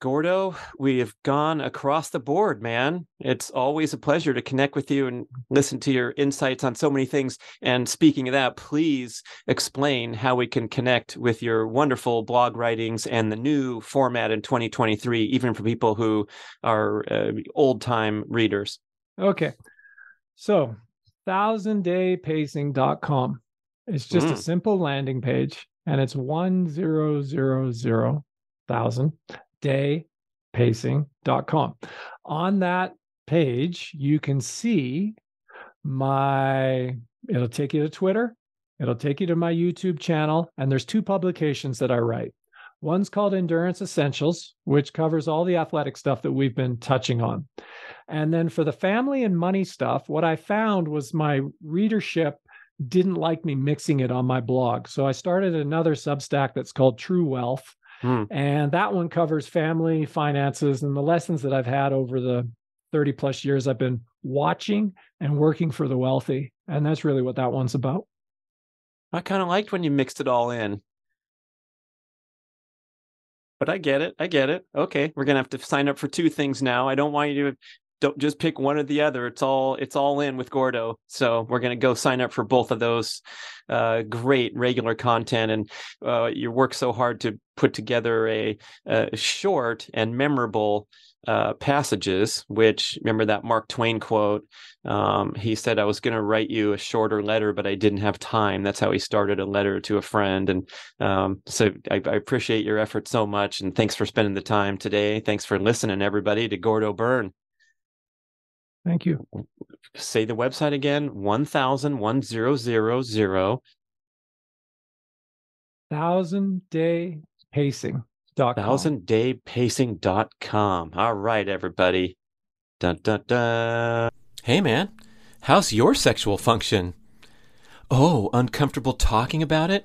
Gordo, we have gone across the board, man. It's always a pleasure to connect with you and listen to your insights on so many things. And speaking of that, please explain how we can connect with your wonderful blog writings and the new format in 2023, even for people who are uh, old time readers. Okay. So, thousanddaypacing.com. It's just mm. a simple landing page and it's 1000 thousand daypacing.com. On that page, you can see my, it'll take you to Twitter, it'll take you to my YouTube channel, and there's two publications that I write. One's called Endurance Essentials, which covers all the athletic stuff that we've been touching on. And then for the family and money stuff, what I found was my readership didn't like me mixing it on my blog. So I started another Substack that's called True Wealth. Hmm. And that one covers family finances and the lessons that I've had over the 30 plus years I've been watching and working for the wealthy. And that's really what that one's about. I kind of liked when you mixed it all in. But I get it. I get it. Okay, we're gonna have to sign up for two things now. I don't want you to don't just pick one or the other. It's all it's all in with Gordo. So we're gonna go sign up for both of those. Uh, great regular content, and uh, you work so hard to put together a, a short and memorable uh, passages. Which remember that Mark Twain quote? Um, he said, "I was to write you a shorter letter, but I didn't have time." That's how he started a letter to a friend. And um, so I, I appreciate your effort so much, and thanks for spending the time today. Thanks for listening, everybody, to Gordo Byrn. Thank you. Say the website again 1000 1000 thousand day pacing thousand day pacing.com. All right, everybody. Dun, dun, dun. Hey, man, how's your sexual function? Oh, uncomfortable talking about it?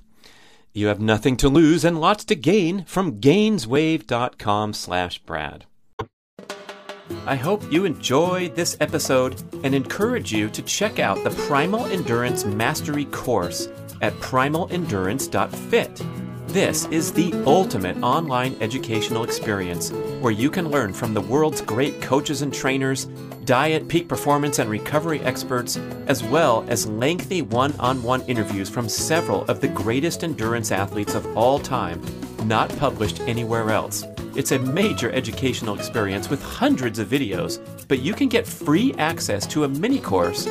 you have nothing to lose and lots to gain from gainswave.com slash Brad. I hope you enjoyed this episode and encourage you to check out the Primal Endurance Mastery course at primalendurance.fit. This is the ultimate online educational experience where you can learn from the world's great coaches and trainers, diet, peak performance, and recovery experts, as well as lengthy one on one interviews from several of the greatest endurance athletes of all time, not published anywhere else. It's a major educational experience with hundreds of videos, but you can get free access to a mini course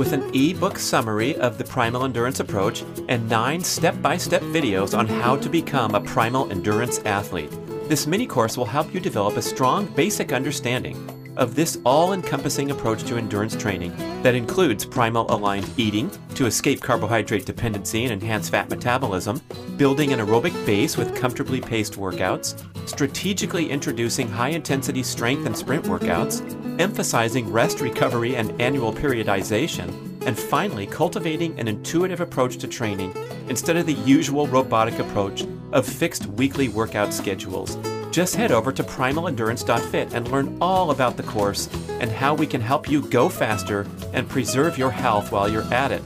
with an ebook summary of the Primal Endurance approach and nine step by step videos on how to become a Primal Endurance athlete. This mini course will help you develop a strong basic understanding of this all encompassing approach to endurance training that includes primal aligned eating to escape carbohydrate dependency and enhance fat metabolism, building an aerobic base with comfortably paced workouts, strategically introducing high intensity strength and sprint workouts, emphasizing rest recovery and annual periodization, and finally, cultivating an intuitive approach to training instead of the usual robotic approach of fixed weekly workout schedules. Just head over to primalendurance.fit and learn all about the course and how we can help you go faster and preserve your health while you're at it.